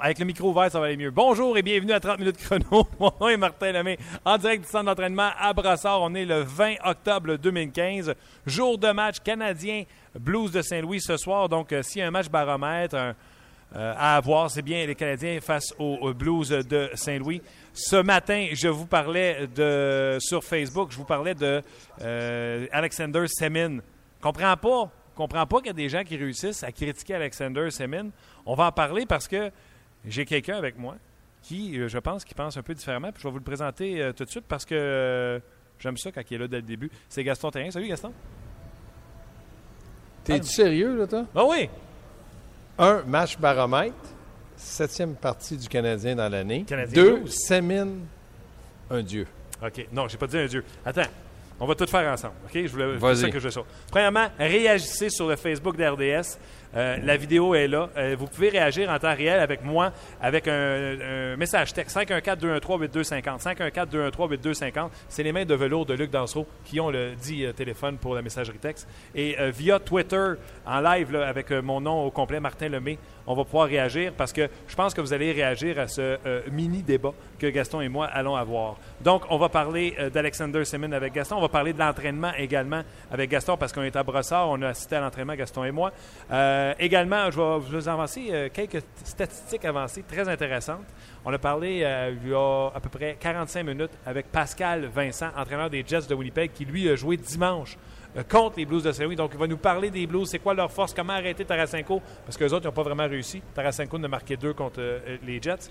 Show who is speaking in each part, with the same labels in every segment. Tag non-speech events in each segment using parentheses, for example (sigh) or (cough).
Speaker 1: Avec le micro ouvert, ça va aller mieux. Bonjour et bienvenue à 30 minutes chrono. (laughs) Mon nom est Martin Lemay, en direct du centre d'entraînement à Brassard. On est le 20 octobre 2015, jour de match canadien Blues de Saint-Louis ce soir. Donc, euh, s'il y a un match baromètre euh, à avoir, c'est bien les Canadiens face aux, Blues de Saint-Louis. Ce matin, je vous parlais de sur Facebook, je vous parlais de euh, Alexander Semin. Comprends pas comprends pas qu'il y a des gens qui réussissent à critiquer Alexander Semin. On va en parler parce que j'ai quelqu'un avec moi qui, euh, je pense, qui pense un peu différemment. Puis je vais vous le présenter euh, tout de suite parce que euh, j'aime ça quand il est là dès le début. C'est Gaston Terrien. Salut Gaston.
Speaker 2: T'es-tu sérieux, là, toi?
Speaker 1: Ah oui!
Speaker 2: Un, match baromètre. Septième partie du Canadien dans l'année. Deux, Semin, un dieu.
Speaker 1: OK. Non, j'ai pas dit un dieu. Attends. On va tout faire ensemble. OK? Je voulais, ça que je ça. Premièrement, réagissez sur le Facebook d'RDS. Euh, la vidéo est là. Euh, vous pouvez réagir en temps réel avec moi avec un, message texte 514-213-8250. 514-213-8250. C'est les mains de velours de Luc Dansereau qui ont le dit euh, téléphone pour la messagerie texte. Et via Twitter, en live, avec mon nom au complet, Martin Lemay, on va pouvoir réagir parce que je pense que vous allez réagir à ce mini-débat que Gaston et moi allons avoir. Donc, on va parler d'Alexander Semin avec Gaston. On va parler de l'entraînement également avec Gaston parce qu'on est à Brossard. On a assisté à l'entraînement, Gaston et moi. Également, je vais vous avancer euh, quelques statistiques avancées très intéressantes. On a parlé euh, il y a à peu près 45 minutes avec Pascal Vincent, entraîneur des Jets de Winnipeg, qui lui a joué dimanche contre les Blues de Saint-Louis. Donc, il va nous parler des Blues, c'est quoi leur force, comment arrêter Tarasenko, parce que les autres n'ont pas vraiment réussi. Tarasenko a marqué deux contre les Jets.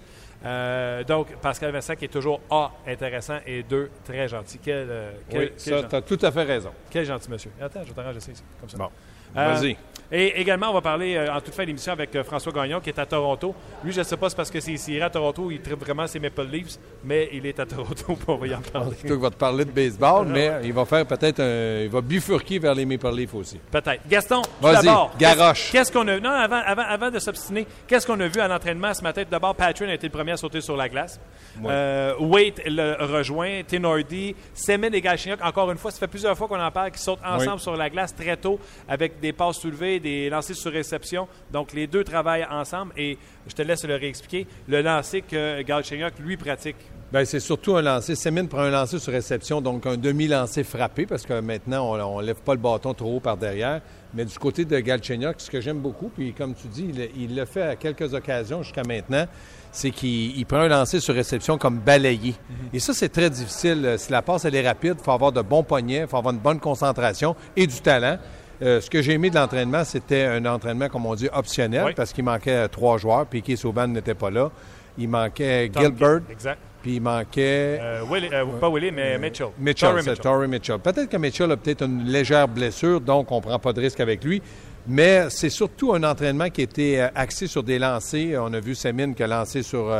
Speaker 1: donc, Pascal Vincent qui est toujours A, intéressant, et deux, très gentil. Quel,
Speaker 2: oui, ça, tu as tout à fait raison.
Speaker 1: Quel gentil monsieur. Attends, je vais t'arranger ça ici, comme ça.
Speaker 2: Bon. Vas-y.
Speaker 1: Et également, on va parler euh, en toute fin d'émission avec euh, François Gagnon, qui est à Toronto. Lui, je ne sais pas, c'est parce que s'il irait à Toronto, il tripe vraiment ses Maple Leafs, mais il est à (laughs) Toronto, on va y en parler.
Speaker 2: Il va te parler de baseball, mais il va faire peut-être un. Il va bifurquer vers les Maple Leafs aussi.
Speaker 1: Peut-être. Gaston,
Speaker 2: d'abord. Garoche.
Speaker 1: Qu'est-ce qu'on a. Non, avant, avant, avant de s'obstiner, qu'est-ce qu'on a vu à l'entraînement ce matin? D'abord, Patrick a été le premier à sauter sur la glace. Euh, Wade le rejoint, Tenordi, Semen et Galchenyuk. Encore une fois, ça fait plusieurs fois qu'on en parle, qui sautent ensemble sur la glace très tôt avec des passes soulevées, des lancers sur réception. Donc, les deux travaillent ensemble et je te laisse le réexpliquer. Le lancer que Galchenyuk, lui, pratique.
Speaker 2: Bien, c'est surtout un lancer. Semin prend un lancer sur réception, donc un demi-lancer frappé, parce que maintenant, on ne lève pas le bâton trop haut par derrière. Mais du côté de Galchenyuk, ce que j'aime beaucoup, puis comme tu dis, il l'a fait à quelques occasions jusqu'à maintenant, c'est qu'il prend un lancer sur réception comme balayé. Mhm. Et ça, c'est très difficile. Si la passe, elle est rapide, il faut avoir de bons poignets, il faut avoir une bonne concentration et du talent. Euh, ce que j'ai aimé de l'entraînement, c'était un entraînement, comme on dit, optionnel, parce qu'il manquait trois joueurs. Piquet Sauban n'était pas là. Il manquait Gilbert.
Speaker 1: Exact.
Speaker 2: Puis il manquait.
Speaker 1: Euh, euh, pas Willie, mais Mitchell.
Speaker 2: Mitchell, c'est Torrey Mitchell. Peut-être que Mitchell a peut-être une légère blessure, donc on ne prend pas de risque avec lui. Mais c'est surtout un entraînement qui était axé sur des lancers. On a vu Semine qui a lancé sur.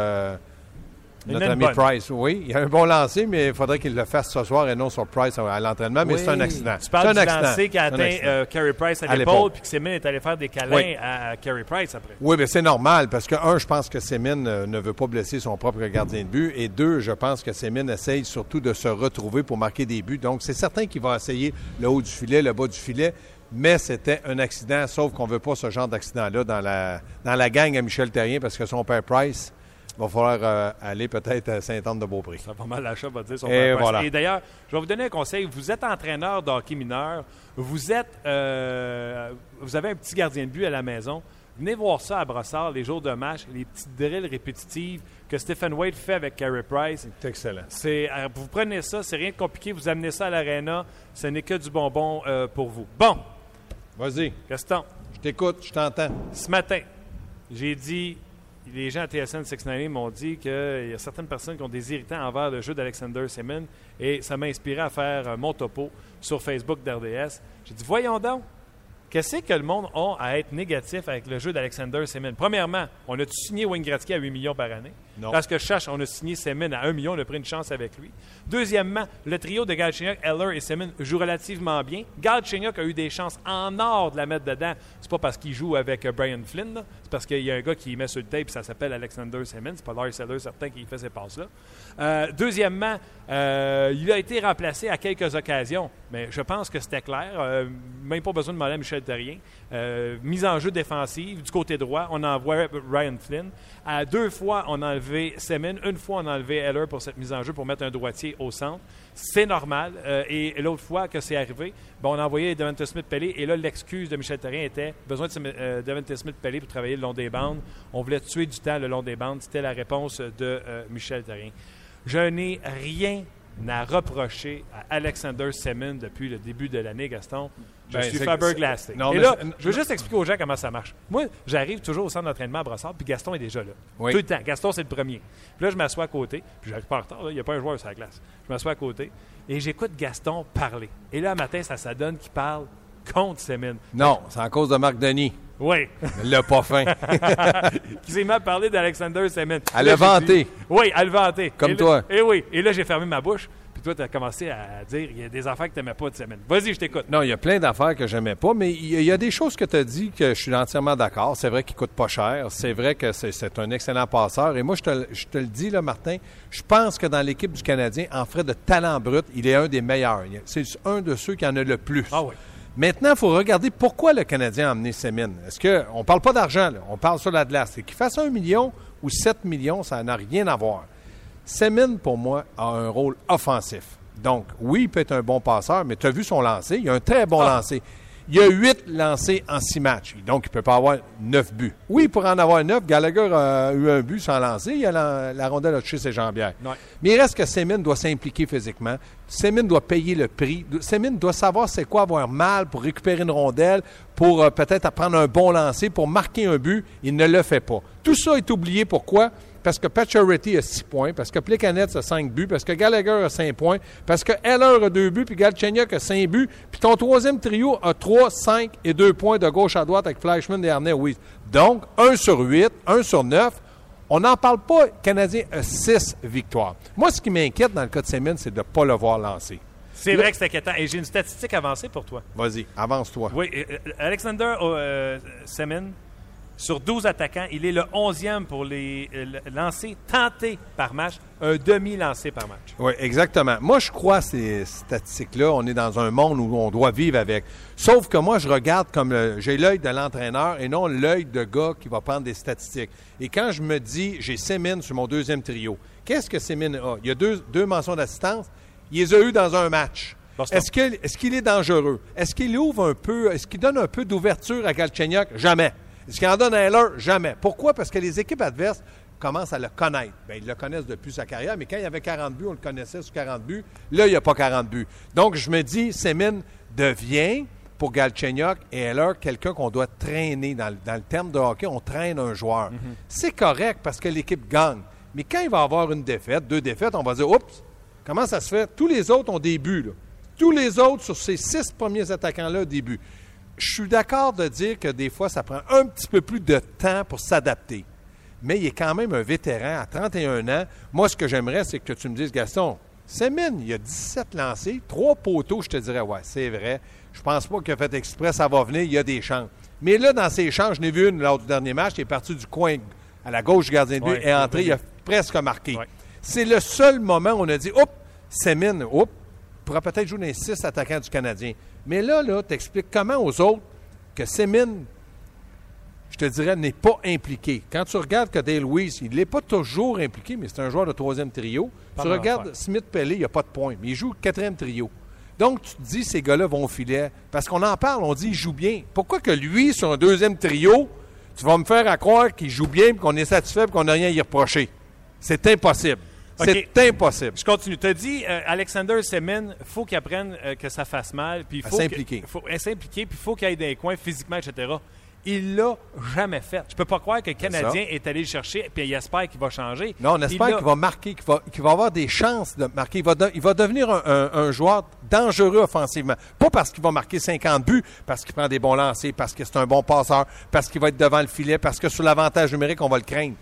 Speaker 2: Notre ami Price, oui. Il a un bon lancer, mais il faudrait qu'il le fasse ce soir et non sur Price à l'entraînement. Mais c'est un accident.
Speaker 1: Tu parles
Speaker 2: du
Speaker 1: un lancer qui a atteint euh, Carey Price à l'épaule, puis que Semin est allé faire des câlins à Carey Price après.
Speaker 2: Oui, mais c'est normal, parce que, un, je pense que Semin euh, ne veut pas blesser son propre gardien de but, et deux, je pense que Semin essaye surtout de se retrouver pour marquer des buts. Donc, c'est certain qu'il va essayer le haut du filet, le bas du filet, mais c'était un accident, sauf qu'on ne veut pas ce genre d'accident-là dans la, dans la gang à Michel Terrien, parce que son père Price il va falloir euh, aller peut-être à Saint-Anne-de-Beaupré.
Speaker 1: Ça va pas mal l'achat, va dire son
Speaker 2: Et, voilà.
Speaker 1: Et d'ailleurs, je vais vous donner un conseil. Vous êtes entraîneur d'hockey mineur, vous êtes, euh, vous avez un petit gardien de but à la maison. Venez voir ça à Brossard, les jours de match, les petites drills répétitives que Stephen Wade fait avec Carey Price.
Speaker 2: C'est excellent.
Speaker 1: C'est, euh, vous prenez ça, c'est rien de compliqué, vous amenez ça à l'aréna, ce n'est que du bonbon pour vous. Bon.
Speaker 2: Vas-y.
Speaker 1: Gaston.
Speaker 2: Je t'écoute, je t'entends.
Speaker 1: Ce matin, j'ai dit les gens à TSN 690 m'ont dit qu'il y a certaines personnes qui ont des irritants envers le jeu d'Alexander Semin et ça m'a inspiré à faire mon topo sur Facebook d'RDS. J'ai dit, voyons donc, Qu'est-ce que le monde a à être négatif avec le jeu d'Alexander Semin? Premièrement, on a signé Wayne Gretzky à 8 millions par année?
Speaker 2: Non.
Speaker 1: Parce que je cherche, on a signé Semin à 1 million, on a pris une chance avec lui. Deuxièmement, le trio de Galchenyuk, Eller et Semin joue relativement bien. Galchenyuk a eu des chances en or de la mettre dedans. C'est pas parce qu'il joue avec euh, Brian Flynn, parce qu'il y a un gars qui met sur le tape, ça s'appelle Alexander Semin. C'est pas Lars Eller, certain, qui fait ces passes-là. Euh, deuxièmement, euh, il a été remplacé à quelques occasions mais je pense que c'était clair. Euh, même pas besoin de demander à Michel Terrien. Mise en jeu défensive du côté droit, on envoie Ryan Flynn. À deux fois, on a enlevé Semin. Une fois, on a enlevé Heller pour cette mise en jeu pour mettre un droitier au centre. C'est normal. Euh, et, l'autre fois que c'est arrivé, ben, on a envoyé Devante Smith-Pelly. Et là, l'excuse de Michel Terrien était besoin de Devante Smith-Pelly pour travailler le long des bandes. On voulait tuer du temps le long des bandes. C'était la réponse de Michel Terrien. Je n'ai rien à reprocher à Alexander Semin depuis le début de l'année, Gaston. Je ben, suis Faber Glassé. Et là, je veux juste expliquer aux gens comment ça marche. Moi, j'arrive toujours au centre d'entraînement à Brossard, puis Gaston est déjà là. Tout le temps. Gaston, c'est le premier. Puis là, je m'assois à côté, puis j'arrive pas en retard, il n'y a pas un joueur sur la glace. Je m'assois à côté, et j'écoute Gaston parler. Et là, matin, ça s'adonne qu'il parle contre Semin.
Speaker 2: Non, c'est à cause de Marc Denis.
Speaker 1: Oui.
Speaker 2: Le pas fin. (laughs)
Speaker 1: qui s'est mal parlé d'Alexander Semin.
Speaker 2: Elle l'a vanté.
Speaker 1: Oui, elle l'a vanté.
Speaker 2: Comme toi.
Speaker 1: et oui. Et là, j'ai fermé ma bouche. Toi, tu as commencé à dire il y a des affaires que tu n'aimais pas de Semin. Vas-y, je t'écoute.
Speaker 2: Non, il y a plein d'affaires que j'aimais pas, mais il y, a des choses que tu as dit que je suis entièrement d'accord. C'est vrai qu'il coûte pas cher. C'est vrai que c'est un excellent passeur. Et moi, je te, je te le dis, là, Martin, je pense que dans l'équipe du Canadien, en frais de talent brut, il est un des meilleurs. C'est un de ceux qui en a le plus.
Speaker 1: Ah oui.
Speaker 2: Maintenant, il faut regarder pourquoi le Canadien a amené Semin. Est-ce qu'on ne parle pas d'argent, on parle sur la glace. Qu'il fasse un million ou 7 millions, ça n'a rien à voir. Semin, pour moi, a un rôle offensif. Donc, oui, il peut être un bon passeur, mais tu as vu son lancer? Il a un très bon ah. lancer. Il y a huit lancés en six matchs. Donc, il ne peut pas avoir neuf buts. Oui, pour en avoir neuf, Gallagher a eu un but sans lancer. Il a la, rondelle a touché ses jambières. Mais il reste que Semin doit s'impliquer physiquement. Semin doit payer le prix. Semin doit savoir c'est quoi avoir mal pour récupérer une rondelle, pour euh, peut-être apprendre un bon lancer, pour marquer un but. Il ne le fait pas. Tout ça est oublié. Pourquoi? Parce que Pacioretty a 6 points, parce que Plekanec a 5 buts, parce que Gallagher a 5 points, parce que Heller a 2 buts, puis Galchenyuk a 5 buts, puis ton troisième trio a 3, 5 et 2 points de gauche à droite avec Flashman et Arnett oui. Donc, 1 sur 8, 1 sur 9. On n'en parle pas. Le Canadien a 6 victoires. Moi, ce qui m'inquiète dans le cas de Semin, c'est de ne pas le voir lancer.
Speaker 1: C'est vrai que c'est inquiétant. Et j'ai une statistique avancée pour toi.
Speaker 2: Vas-y, avance-toi.
Speaker 1: Oui, euh, euh, Alexander euh, Semin, sur 12 attaquants, il est le 11e pour les euh, lancers tentés par match, un demi-lancé par match.
Speaker 2: Oui, exactement. Moi, je crois ces statistiques-là. On est dans un monde où on doit vivre avec. Sauf que moi, je regarde comme j'ai l'œil de l'entraîneur et non l'œil de gars qui va prendre des statistiques. Et quand je me dis, j'ai Sémine sur mon deuxième trio, qu'est-ce que Sémine a? Il y a deux, deux mentions d'assistance. Il les a eues dans un match. Est-ce qu'il est, dangereux? Est-ce qu'il ouvre un peu, est-ce qu'il donne un peu d'ouverture à Galchenyuk? Jamais. Est-ce qu'il en donne à Heller? Jamais. Pourquoi? Parce que les équipes adverses commencent à le connaître. Bien, ils le connaissent depuis sa carrière, mais quand il y avait 40 buts, on le connaissait sur 40 buts. Là, il n'y a pas 40 buts. Donc, je me dis, Semin devient, pour Galchenyuk et Heller, quelqu'un qu'on doit traîner. Dans, le terme de hockey, on traîne un joueur. Mhm. C'est correct parce que l'équipe gagne. Mais quand il va avoir une défaite, deux défaites, on va dire, oups, comment ça se fait? Tous les autres ont des buts. Là. Tous les autres, sur ces six premiers attaquants-là, des buts je suis d'accord de dire que des fois, ça prend un petit peu plus de temps pour s'adapter. Mais il est quand même un vétéran à 31 ans. Moi, ce que j'aimerais, c'est que tu me dises, Gaston, Semin, il y a 17 lancés, trois poteaux, je te dirais, ouais, c'est vrai. Je pense pas qu'il a fait exprès, ça va venir, il y a des chances. Mais là, dans ces chances, je n'ai vu une lors du dernier match, il est parti du coin à la gauche du gardien de but et entré, il a presque marqué. C'est le seul moment où on a dit, oups, Semin, oups, pourra peut-être jouer dans les six attaquants du Canadien. Mais là, là, t'expliques comment aux autres que Semin, je te dirais, n'est pas impliqué. Quand tu regardes que Dale Louise, il n'est pas toujours impliqué, mais c'est un joueur de troisième trio. tu regardes Smith-Pellet, il n'y a pas de point, mais il joue quatrième trio. Donc, tu te dis, ces gars-là vont au filet. Parce qu'on en parle, on dit, il joue bien. Pourquoi que lui, sur un deuxième trio, tu vas me faire à croire qu'il joue bien, qu'on est satisfait, qu'on n'a rien à y reprocher? C'est impossible. C'est impossible.
Speaker 1: Je continue. Tu as dit, euh, Alexander Semin, il faut qu'il apprenne euh, que ça fasse mal. Puis il faut
Speaker 2: s'impliquer.
Speaker 1: faut s'impliquer, puis il faut qu'il aille dans les coins physiquement, etc. Il l'a jamais fait. Je peux pas croire que le Canadien est, allé le chercher, puis il espère qu'il va changer.
Speaker 2: Non, on espère qu'il va marquer, qu'il va, va, avoir des chances de marquer. Il va, il va devenir un, un, joueur dangereux offensivement. Pas parce qu'il va marquer 50 buts, parce qu'il prend des bons lancers, parce que c'est un bon passeur, parce qu'il va être devant le filet, parce que sur l'avantage numérique, on va le craindre.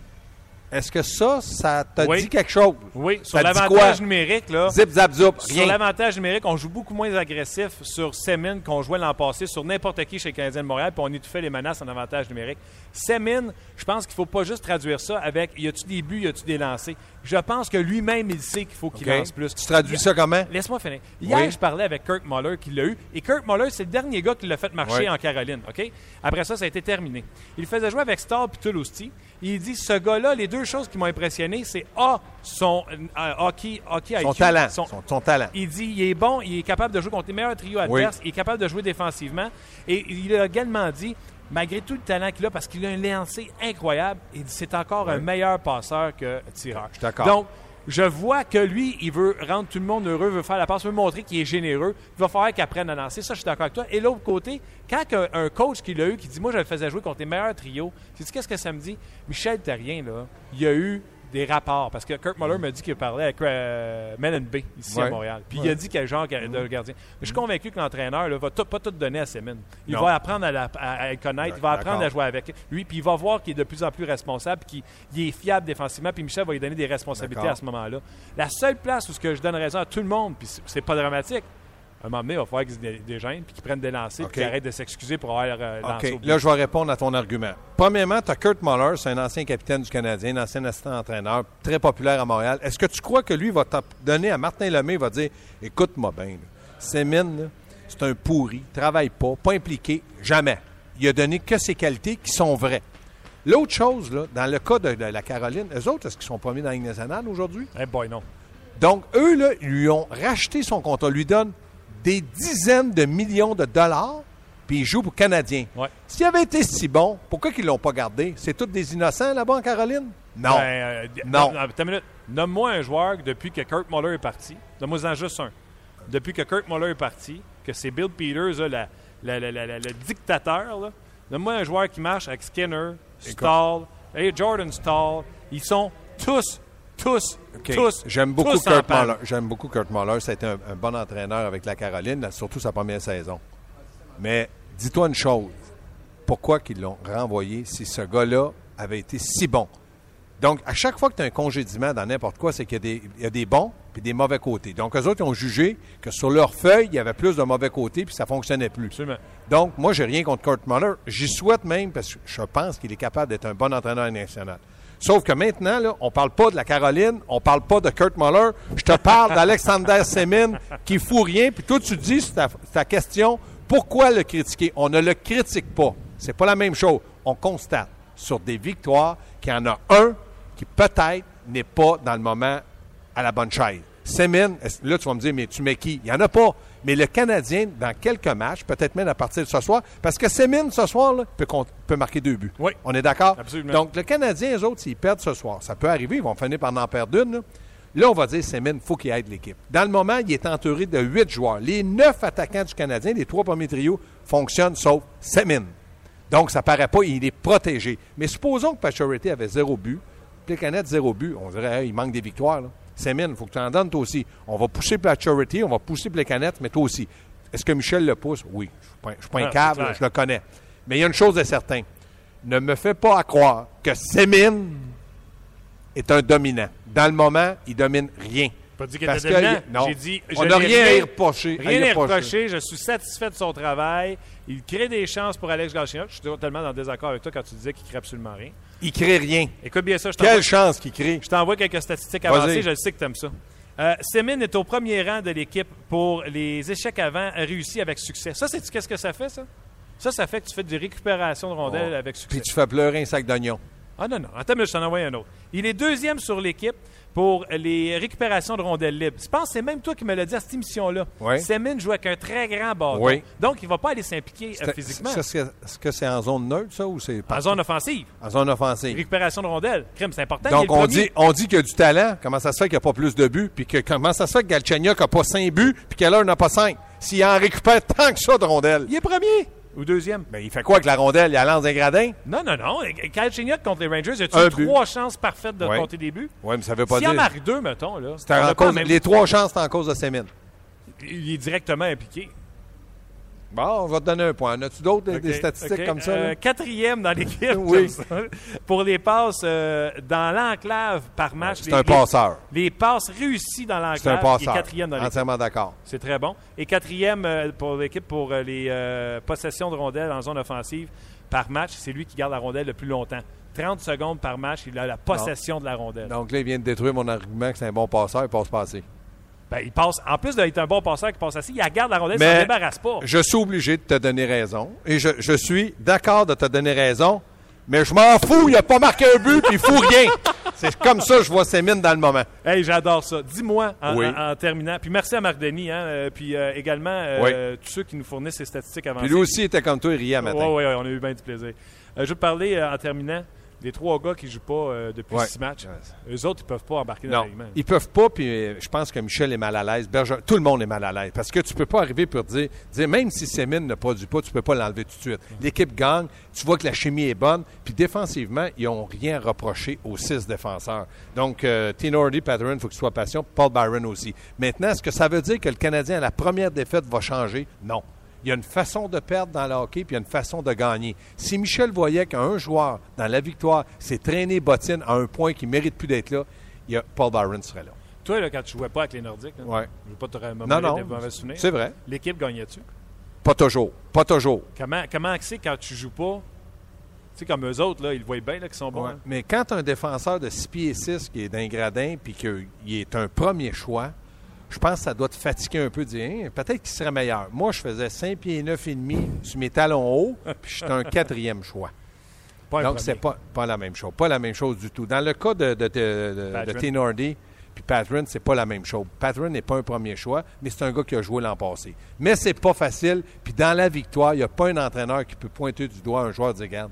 Speaker 2: Est-ce que ça, ça t'a dit quelque chose?
Speaker 1: Oui, sur l'avantage numérique, là.
Speaker 2: Zip, zap, zoup,
Speaker 1: Sur l'avantage numérique, on joue beaucoup moins agressif sur Semin qu'on jouait l'an passé, sur n'importe qui chez le Canadien de Montréal, puis on étouffait les menaces en avantage numérique. Semin, je pense qu'il ne faut pas juste traduire ça avec y a-tu des buts, y a-tu des lancers? Je pense que lui-même, il sait qu'il faut qu'il lance plus.
Speaker 2: Tu traduis ça comment?
Speaker 1: Laisse-moi finir. Hier, je parlais avec Kirk Muller qui l'a eu. Et Kirk Muller, c'est le dernier gars qui l'a fait marcher en Caroline. OK? Après ça, ça a été terminé. Il faisait jouer avec Stahl et Tulosti. Il dit ce gars-là, les deux choses qui m'ont impressionné, c'est A, son euh, hockey, hockey
Speaker 2: son talent. Son, talent.
Speaker 1: Il dit il est bon, il est capable de jouer contre les meilleurs trios adverses, il est capable de jouer défensivement. Et il a également dit malgré tout le talent qu'il a, parce qu'il a un lancé incroyable, dit c'est encore un meilleur passeur que tireur.
Speaker 2: Je suis d'accord.
Speaker 1: Donc, je vois que lui, il veut rendre tout le monde heureux, veut faire la passe, veut montrer qu'il est généreux. Il va falloir qu'il apprenne à lancer. Ça, je suis d'accord avec toi. Et l'autre côté, quand un coach qui l'a eu, qui dit Moi, je le faisais jouer contre les meilleurs trios, tu dis Qu'est-ce que ça me dit? Michel Terrien, là, il y a eu des rapports. Parce que Kurt Muller m'a dit qu'il parlait avec euh, Bay, ici à Montréal. Puis il a dit quel genre de gardien. Mais je suis convaincu que l'entraîneur ne va pas tout donner à Semin. Il va apprendre à, le connaître, il va apprendre à jouer avec lui, puis il va voir qu'il est de plus en plus responsable, qu'il est fiable défensivement, puis Michel va lui donner des responsabilités à ce moment-là. La seule place où ce que je donne raison à tout le monde, puis c'est pas dramatique, un moment donné, il va falloir qu'ils se dégênent puis qu'ils prennent des lancers puis qu'ils arrêtent de s'excuser pour avoir euh, lancé.
Speaker 2: Là, je vais répondre à ton argument. Premièrement, tu as Kurt Muller, c'est un ancien capitaine du Canadien, un ancien assistant entraîneur, très populaire à Montréal. Est-ce que tu crois que lui va te donner à Martin Lemay, il va dire Écoute-moi bien, Sémine, c'est un pourri, travaille pas, pas impliqué, jamais. Il a donné que ses qualités qui sont vraies. L'autre chose, là, dans le cas de, la Caroline, eux autres, est-ce qu'ils sont promis dans la Ligue nationale aujourd'hui?
Speaker 1: Eh boy, non.
Speaker 2: Donc, eux, là, ils lui ont racheté son contrat, lui donnent des dizaines de millions de dollars, puis il joue pour Canadiens. S'il avait été si bon, pourquoi ils ne l'ont pas gardé? C'est tous des innocents là-bas en Caroline? Non. Ben, euh, non.
Speaker 1: Nomme-moi un joueur depuis que Kurt Muller est parti. Donne-moi-en juste un. Depuis que Kurt Muller est parti, que c'est Bill Peters, le dictateur. Donne-moi un joueur qui marche avec Skinner, Stall, et Jordan Stall. Ils sont tous tous, tous.
Speaker 2: J'aime beaucoup, Kurt Muller. J'aime beaucoup Kurt Muller. Ça a été un, bon entraîneur avec la Caroline, surtout sa première saison. Mais dis-toi une chose. Pourquoi qu'ils l'ont renvoyé si ce gars-là avait été si bon? Donc, à chaque fois que tu as un congédiement dans n'importe quoi, c'est qu'il y, a des bons et des mauvais côtés. Donc, eux autres, ils ont jugé que sur leur feuille, il y avait plus de mauvais côtés puis ça ne fonctionnait plus. Donc, moi, j'ai rien contre Kurt Muller. J'y souhaite même parce que je pense qu'il est capable d'être un bon entraîneur national. Sauf que maintenant, là, on parle pas de la Caroline, on parle pas de Kurt Muller. Je te parle d'Alexander (laughs) Semin qui fout rien. Puis toi, tu dis, c'est ta, question, pourquoi le critiquer? On ne le critique pas. C'est pas la même chose. On constate sur des victoires qu'il y en a un qui peut-être n'est pas dans le moment à la bonne chaise. Semin, là, tu vas me dire, mais tu mets qui? Il n'y en a pas. Mais le Canadien, dans quelques matchs, peut-être même à partir de ce soir, parce que Semin, ce soir, là, peut, peut, marquer deux buts.
Speaker 1: Oui.
Speaker 2: On est d'accord?
Speaker 1: Absolument.
Speaker 2: Donc, le Canadien, les autres, s'ils perdent ce soir, ça peut arriver, ils vont finir par en perdre une. Là. on va dire, Semin, il faut qu'il aide l'équipe. Dans le moment, il est entouré de huit joueurs. Les neuf attaquants du Canadien, les trois premiers trios, fonctionnent sauf Semin. Donc, ça paraît pas, il est protégé. Mais supposons que Pachority avait zéro but, puis le zéro but, on dirait, il manque des victoires. Là. Sémine, il faut que tu en donnes toi aussi. On va pousser pour la charity, on va pousser pour les canettes, mais toi aussi. Est-ce que Michel le pousse? Oui. Je ne suis pas un, câble, je le connais. Mais il y a une chose de certain. Ne me fais pas croire que Sémine est un dominant. Dans le moment, il domine rien.
Speaker 1: Pas dit qu'il était dominant. non. J'ai dit,
Speaker 2: on n'a rien à y reprocher.
Speaker 1: Rien à reprocher. Je suis satisfait de son travail. Il crée des chances pour Alex Galchenyuk. Je suis totalement en désaccord avec toi quand tu disais qu'il crée absolument rien.
Speaker 2: Il crée rien.
Speaker 1: Écoute bien ça. Je
Speaker 2: Quelle chance qu'il crée.
Speaker 1: Je t'envoie quelques statistiques avancées. Je sais que tu aimes ça. Euh, est au premier rang de l'équipe pour les échecs avant réussis avec succès. Ça, c'est qu'est-ce que ça fait, ça? Ça, ça fait que tu fais des récupérations de rondelles oh. avec succès.
Speaker 2: Puis tu fais pleurer un sac d'oignons.
Speaker 1: Ah non, non. Attends, je t'en envoie un autre. Il est deuxième sur l'équipe pour les récupérations de rondelles libres. Je pense que c'est même toi qui me l'as dit à cette émission-là.
Speaker 2: Oui.
Speaker 1: Semin joue avec un très grand bâton.
Speaker 2: Oui.
Speaker 1: Donc, il ne va pas aller s'impliquer euh, physiquement.
Speaker 2: Est-ce que c'est en zone neutre, ça, ou c'est...
Speaker 1: En zone offensive.
Speaker 2: En zone offensive.
Speaker 1: Récupération de rondelles. Crime, c'est important.
Speaker 2: Donc, on dit, on dit qu'il y a du talent. Comment ça se fait qu'il n'y a pas plus de buts? Puis que, comment ça se fait que Galchenyuk n'a pas cinq buts, puis qu'Heller n'a pas cinq? S'il en récupère tant que ça de rondelles.
Speaker 1: Il est premier. Ou deuxième?
Speaker 2: Mais il fait quoi avec la rondelle? Il lance des gradins?
Speaker 1: Non, non, non. Kyle Chignoc contre les Rangers, il a trois chances parfaites de compter des buts?
Speaker 2: Oui, mais ça veut pas
Speaker 1: dire.
Speaker 2: S'il
Speaker 1: en marque deux, mettons, là.
Speaker 2: Les trois chances, c'est en cause de Sémine.
Speaker 1: Il est directement impliqué.
Speaker 2: Bon, on va te donner un point. As-tu d'autres des statistiques comme ça? Euh,
Speaker 1: quatrième dans l'équipe. (laughs)
Speaker 2: oui.
Speaker 1: Pour les passes euh, dans l'enclave par match.
Speaker 2: c'est un passeur.
Speaker 1: Les, passes réussies dans l'enclave.
Speaker 2: C'est un passeur.
Speaker 1: quatrième dans l'équipe.
Speaker 2: Entièrement d'accord.
Speaker 1: C'est très bon. Et quatrième euh, pour l'équipe pour les possessions de rondelles en zone offensive par match. C'est lui qui garde la rondelle le plus longtemps. 30 secondes par match, il a la possession de la rondelle.
Speaker 2: Donc là, il vient de détruire mon argument que c'est un bon passeur, il passe pas assez.
Speaker 1: Ben, il passe, en plus d'être un bon passeur qui passe assis, il garde la rondelle, il ne s'en débarrasse pas.
Speaker 2: Je suis obligé de te donner raison. Et je, je suis d'accord de te donner raison, mais je m'en fous, il a pas marqué un but, puis il fout rien. (laughs) C'est comme ça que je vois mines dans le moment.
Speaker 1: Hey, j'adore ça. Dis-moi, en, terminant, puis merci à Marc Denis, hein, euh, puis euh, également euh, tous ceux qui nous fournissent ces statistiques avancées.
Speaker 2: Puis lui aussi était comme toi, il riait matin.
Speaker 1: Oui, oui, on a eu bien du plaisir. je vais te parler en terminant les trois gars qui ne jouent pas euh, depuis six matchs, eux autres, ils peuvent pas embarquer dans l'alignement.
Speaker 2: Ils peuvent pas, puis euh, je pense que Michel est mal à l'aise. tout le monde est mal à l'aise. Parce que tu peux pas arriver pour dire, dire même si Sémine ne produit pas, tu peux pas l'enlever tout de suite. L'équipe gagne, tu vois que la chimie est bonne, puis défensivement, ils n'ont rien reproché aux six défenseurs. Donc, euh, Tino Hardy, Patterson, il faut qu'il soit patient, Paul Byron aussi. Maintenant, est-ce que ça veut dire que le Canadien, à la première défaite, va changer? Non. Il y a une façon de perdre dans le hockey, puis il y a une façon de gagner. Si Michel voyait qu'un joueur, dans la victoire, s'est traîné bottine à un point qui ne mérite plus d'être là, il y a Paul Byron serait là.
Speaker 1: Toi, là, quand tu ne jouais pas avec les Nordiques,
Speaker 2: je ne
Speaker 1: veux pas te
Speaker 2: non, non, C'est vrai.
Speaker 1: L'équipe gagnait-tu?
Speaker 2: Pas toujours. Pas toujours.
Speaker 1: Comment comment c'est quand tu joues pas? Tu sais, comme eux autres, là, ils voient bien qu'ils sont bons. Hein?
Speaker 2: Mais quand un défenseur de 6 pieds 6 qui est d'un gradin puis qu'il est un premier choix, je pense que ça doit te fatiguer un peu, dire hein, peut-être qu'il serait meilleur. Moi, je faisais 5 pieds 9 et demi sur mes talons hauts, puis j'étais un quatrième choix. Donc, c'est pas, pas la même chose. Pas la même chose du tout. Dans le cas de, de, de. Nordy, puis Patron, c'est pas la même chose. Patron n'est pas un premier choix, mais c'est un gars qui a joué l'an passé. Mais c'est pas facile. Puis dans la victoire, il n'y a pas un entraîneur qui peut pointer du doigt un joueur et dire Regarde,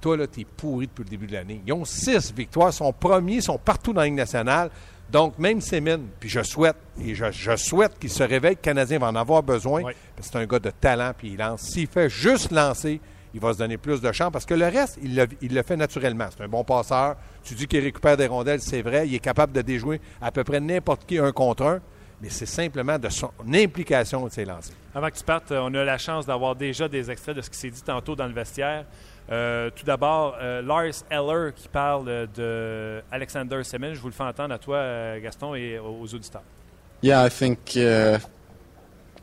Speaker 2: toi, là, t'es pourri depuis le début de l'année. Ils ont six victoires, sont premiers, sont partout dans la Ligue nationale. Donc, même Sémine, puis je souhaite, et je, souhaite qu'il se réveille, le Canadien va en avoir besoin, parce que c'est un gars de talent, puis il lance. S'il fait juste lancer, il va se donner plus de chance, parce que le reste, il le, fait naturellement. C'est un bon passeur. Tu dis qu'il récupère des rondelles, c'est vrai. Il est capable de déjouer à peu près n'importe qui un contre un mais c'est simplement de son implication de ses lancers.
Speaker 1: Avant que tu partes, on a la chance d'avoir déjà des extraits de ce qui s'est dit tantôt dans le vestiaire. Euh, tout d'abord, euh, Lars Eller qui parle de Alexander Semen. Je vous le fais entendre à toi, euh, Gaston, et aux auditeurs.
Speaker 3: Yeah, I think. Uh,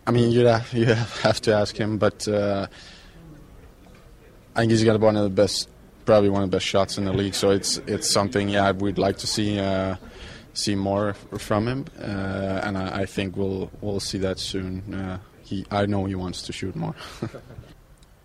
Speaker 3: I mean, you have, (laughs) you have to ask him, but uh, I think he's got one of the best, probably one of the best shots in the league. So it's it's something, yeah, we'd like to see uh, see more from him, uh, and I, I, think we'll we'll see that soon. Uh, he, I know he wants to shoot more. (laughs)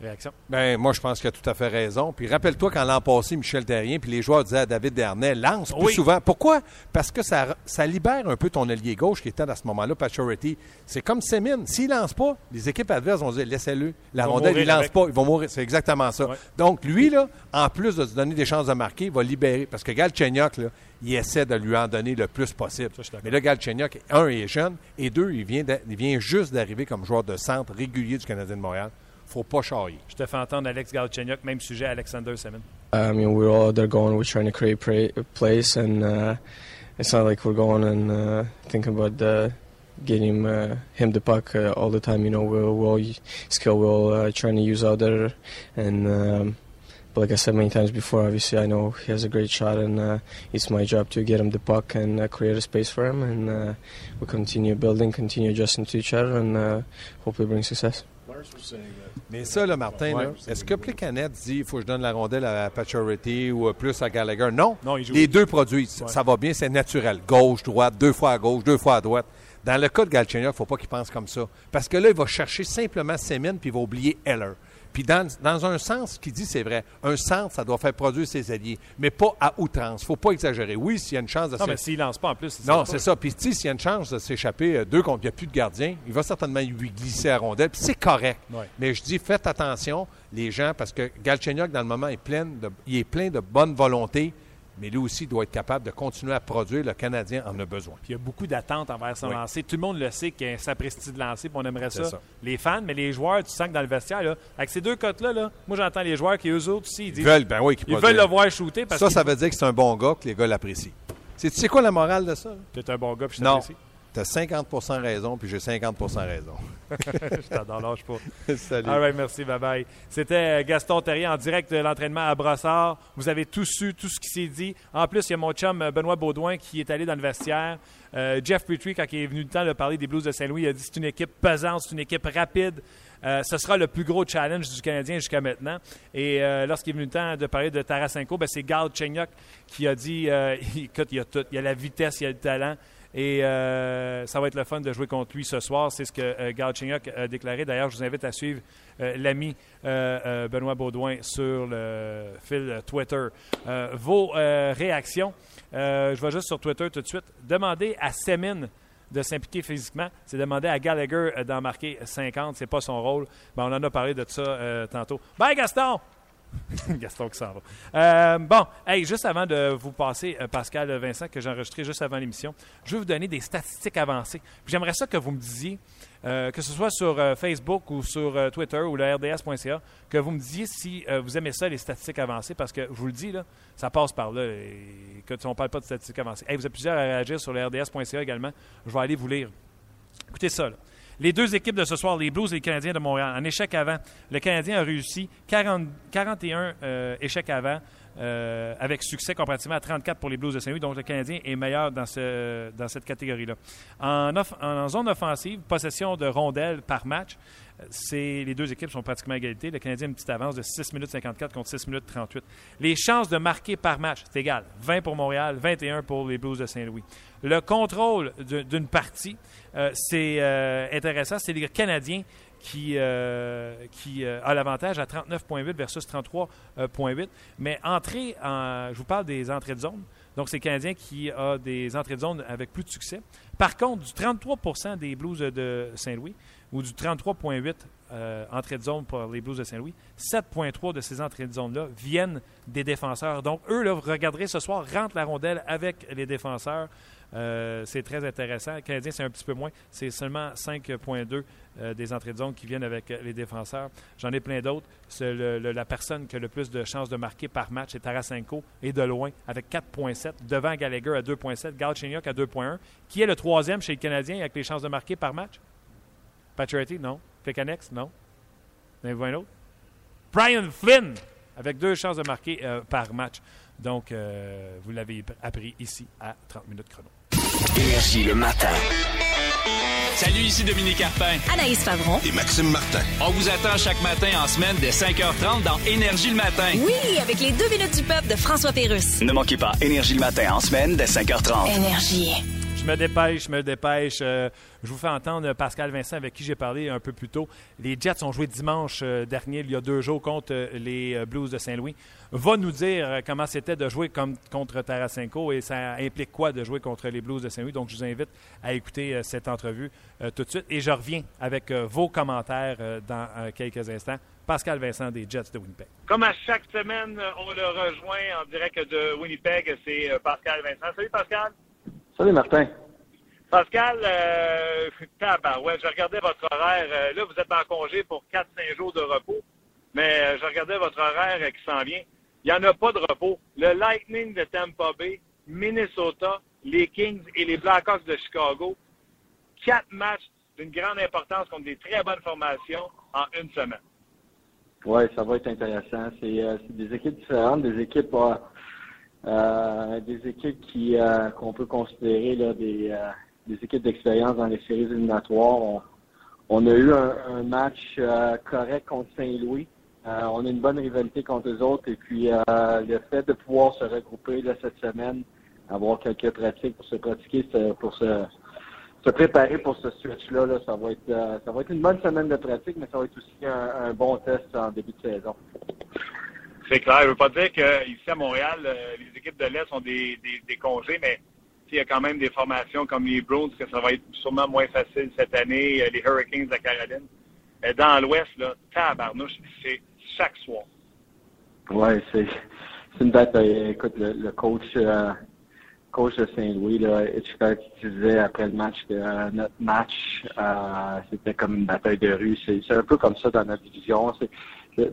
Speaker 1: Réaction?
Speaker 2: Ben, moi, je pense qu'il a tout à fait raison. Puis rappelle-toi quand l'an passé, Michel Terrien, puis les joueurs disaient à David Dernay, lance plus souvent. Pourquoi? Parce que ça, ça libère un peu ton allié gauche qui était à ce moment-là, Paturity. C'est comme Sémine. S'il lance pas, les équipes adverses vont dire, laissez-le. La rondelle, il lance pas. Ils vont mourir. C'est exactement ça. Donc, lui, là, en plus de se donner des chances de marquer, il va libérer. Parce que Galchenyuk, là, il essaie de lui en donner le plus possible. Mais là, Galchenyuk, un, il est jeune, et deux, il vient, il vient juste d'arriver comme joueur de centre régulier du Canadien de Montréal. Faut pas charrier.
Speaker 1: Je te fais entendre Alex Galchenyuk, même sujet, Alexander Semin.
Speaker 4: I mean, we're all there going, we're trying to create a place, and uh, it's not like we're going and uh, thinking about the, getting uh, him the puck uh, all the time. You know, we're, we're all skill, we're all uh, trying to use out there, and um, but like I said many times before, obviously I know he has a great shot, and uh, it's my job to get him the puck and uh, create a space for him, and uh, we continue building, continue adjusting to each other, and uh, hopefully bring success.
Speaker 2: Mais ça, là, Martin, est-ce que Plecanet dit il faut que je donne la rondelle à Paturity ou plus à Gallagher? Non. Les deux produisent. Ça va bien, c'est naturel. Gauche, droite, deux fois à gauche, deux fois à droite. Dans le cas de Galchenyuk, il ne faut pas qu'il pense comme ça. Parce que là, il va chercher simplement Semin puis il va oublier Heller. Puis dans, un sens, ce qu'il dit, c'est vrai. Un centre, ça doit faire produire ses alliés, mais pas à outrance. Il ne faut pas exagérer. Oui, s'il y a une chance de
Speaker 1: Non, mais s'il lance pas en plus.
Speaker 2: Non, c'est ça. Puis s'il y a une chance de s'échapper euh, deux contre, il n'y a plus de gardien, il va certainement lui glisser à rondelle. Puis c'est correct. Mais je dis, faites attention, les gens, parce que Galchenyuk, dans le moment, est plein de, il est plein de bonne volonté mais lui aussi doit être capable de continuer à produire. Le Canadien en a besoin.
Speaker 1: Puis il y a beaucoup d'attentes envers son lancer. Tout le monde le sait qu'il y a un sapristi de lancer, puis on aimerait ça. Les fans, mais les joueurs, tu sens que dans le vestiaire, là, avec ces deux cotes-là, là, moi j'entends les joueurs qui, eux autres aussi, ils, disent,
Speaker 2: veulent, ben oui,
Speaker 1: ils veulent le voir shooter.
Speaker 2: ça, ça veut dire que c'est un bon gars, que les gars l'apprécient. Tu sais quoi la morale de ça?
Speaker 1: Tu es un bon gars, puis je t'apprécie.
Speaker 2: Tu as 50% raison, puis j'ai 50% raison. (laughs)
Speaker 1: je t'adore, lâche pas. (laughs)
Speaker 2: Salut.
Speaker 1: All right, merci, bye-bye. C'était euh, Gaston Terrier en direct de l'entraînement à Brossard. Vous avez tous su tout ce qui s'est dit. En plus, il y a mon chum euh, Benoît Baudouin qui est allé dans le vestiaire. Euh, Jeff Petrie, quand il est venu le temps de parler des Blues de Saint-Louis, il a dit c'est une équipe pesante, c'est une équipe rapide. ce sera le plus gros challenge du Canadien jusqu'à maintenant. Et lorsqu'il est venu le temps de parler de Tarasenko, ben, c'est Gal Chenyok qui a dit (laughs) écoute, il y a tout. Il y a la vitesse, il y a le talent. Et euh, ça va être le fun de jouer contre lui ce soir. C'est ce que euh, a déclaré. D'ailleurs, je vous invite à suivre euh, l'ami euh, Benoît Baudouin sur le fil Twitter. vos réactions, je vais juste sur Twitter tout de suite. Demandez à Semin de s'impliquer physiquement. C'est demander à Gallagher d'en marquer 50. C'est pas son rôle. Ben, on en a parlé de ça tantôt. Bye, Gaston! (laughs) Gaston qui s'en va. Euh, bon, hey, juste avant de vous passer euh, Pascal Vincent, que j'ai enregistré juste avant l'émission, je vais vous donner des statistiques avancées. J'aimerais ça que vous me disiez, euh, que ce soit sur Facebook ou sur Twitter ou le RDS.ca, que vous me disiez si vous aimez ça, les statistiques avancées, parce que je vous le dis, là, ça passe par là. Et que on ne parle pas de statistiques avancées. Hey, vous êtes plusieurs à réagir sur le RDS.ca également. Je vais aller vous lire. Écoutez ça. Là. Les deux équipes de ce soir, les Blues et les Canadiens de Montréal, en échec avant, le Canadien a réussi 41 euh, échecs avant. Euh, avec succès comparativement à 34 pour les Blues de Saint-Louis. Donc, le Canadien est meilleur dans, ce, dans cette catégorie-là. En, zone offensive, possession de rondelles par match, les deux équipes sont pratiquement à égalité. Le Canadien a une petite avance de 6 minutes 54 contre 6 minutes 38. Les chances de marquer par match, c'est égal. 20 pour Montréal, 21 pour les Blues de Saint-Louis. Le contrôle d'une partie, euh, c'est euh, intéressant. C'est les Canadiens qui, euh, qui a l'avantage à 39,8 versus 33,8. Mais entrée en, je vous parle des entrées de zone. Donc, c'est le Canadien qui a des entrées de zone avec plus de succès. Par contre, du 33% des Blues de Saint-Louis ou du 33,8 entrées de zone pour les Blues de Saint-Louis, 7,3 de ces entrées de zone-là viennent des défenseurs. Donc, eux, là, vous regarderez ce soir, rentrent la rondelle avec les défenseurs. Euh, c'est très intéressant. Le Canadien, c'est un petit peu moins. C'est seulement 5,2 euh, des entrées de zone qui viennent avec euh, les défenseurs. J'en ai plein d'autres. La personne qui a le plus de chances de marquer par match, c'est Tarasenko, et de loin, avec 4,7. Devant Gallagher à 2,7. Galchenyuk à 2,1. Qui est le troisième chez le Canadien avec les chances de marquer par match? Patriotty, non. Pekanex, non. Vous avez un autre? Brian Flynn, avec deux chances de marquer par match. Donc, vous l'avez appris ici à 30 minutes chrono.
Speaker 5: Énergie le matin.
Speaker 6: Salut, ici Dominique Carpin.
Speaker 7: Anaïs Favron.
Speaker 8: Et Maxime Martin.
Speaker 6: On vous attend chaque matin en semaine dès 5h30 dans Énergie le matin.
Speaker 7: Oui, avec les deux minutes du peuple de François Pérusse.
Speaker 5: Ne manquez pas Énergie le matin en semaine dès 5h30.
Speaker 7: Énergie.
Speaker 1: Je me dépêche, je me dépêche. Euh, je vous fais entendre Pascal Vincent avec qui j'ai parlé un peu plus tôt. Les Jets ont joué dimanche euh, dernier, il y a deux jours, contre euh, les Blues de Saint-Louis. Va nous dire comment c'était de jouer comme, contre Tarasenko et ça implique quoi de jouer contre les Blues de Saint-Louis? Donc, je vous invite à écouter cette entrevue tout de suite. Et je reviens avec vos commentaires dans quelques instants. Pascal Vincent des Jets de Winnipeg.
Speaker 9: Comme à chaque semaine, on le rejoint en direct de Winnipeg. C'est Pascal Vincent. Salut Pascal.
Speaker 10: Salut Martin.
Speaker 9: Pascal, euh, je regardais votre horaire. Euh, là, vous êtes en congé pour 4-5 jours de repos, mais euh, je regardais votre horaire euh, qui s'en vient. Il n'y en a pas de repos. Le Lightning de Tampa Bay, Minnesota, les Kings et les Blackhawks de Chicago. Quatre matchs d'une grande importance contre des très bonnes formations en une semaine.
Speaker 10: Oui, ça va être intéressant. C'est des équipes différentes, des équipes euh, des équipes qui euh, qu'on peut considérer là, des, euh, des équipes d'expérience dans les séries éliminatoires. On, a eu un, match correct contre Saint-Louis. on a une bonne rivalité contre eux autres. Et puis le fait de pouvoir se regrouper cette semaine, avoir quelques pratiques pour se pratiquer, pour se, préparer pour ce stretch-là, là, ça va être ça va être une bonne semaine de pratique, mais ça va être aussi un bon test en début de saison.
Speaker 9: C'est clair. Je ne veux pas dire qu'ici à Montréal, euh, les équipes de l'Est ont des, congés, mais il y a quand même des formations comme les Browns, que ça va être sûrement moins facile cette année, euh, les Hurricanes de Caroline. Euh, dans l'Ouest, là, tabarnouche, c'est chaque soir.
Speaker 10: Oui, c'est une date. écoute, le, coach, coach de Saint-Louis, Hitchcock, qui disait après le match que notre match, c'était comme une bataille de rue. C'est un peu comme ça dans notre division.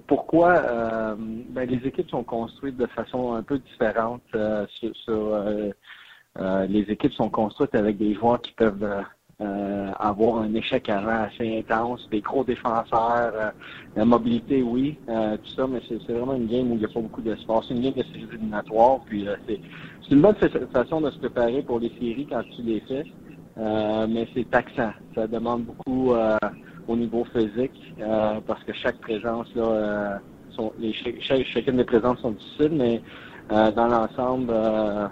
Speaker 10: Pourquoi euh, ben, les équipes sont construites de façon un peu différente euh, sur, les équipes sont construites avec des joueurs qui peuvent avoir un échec avant assez intense, des gros défenseurs, la mobilité, oui, tout ça, mais c'est vraiment une game où il n'y a pas beaucoup d'espace. C'est une game de séries éliminatoires, puis c'est une bonne façon de se préparer pour les séries quand tu les fais. mais c'est taxant. Ça demande beaucoup au niveau physique parce que chaque présence là, sont, les, chacune des présences sont difficiles, mais euh, dans l'ensemble, euh,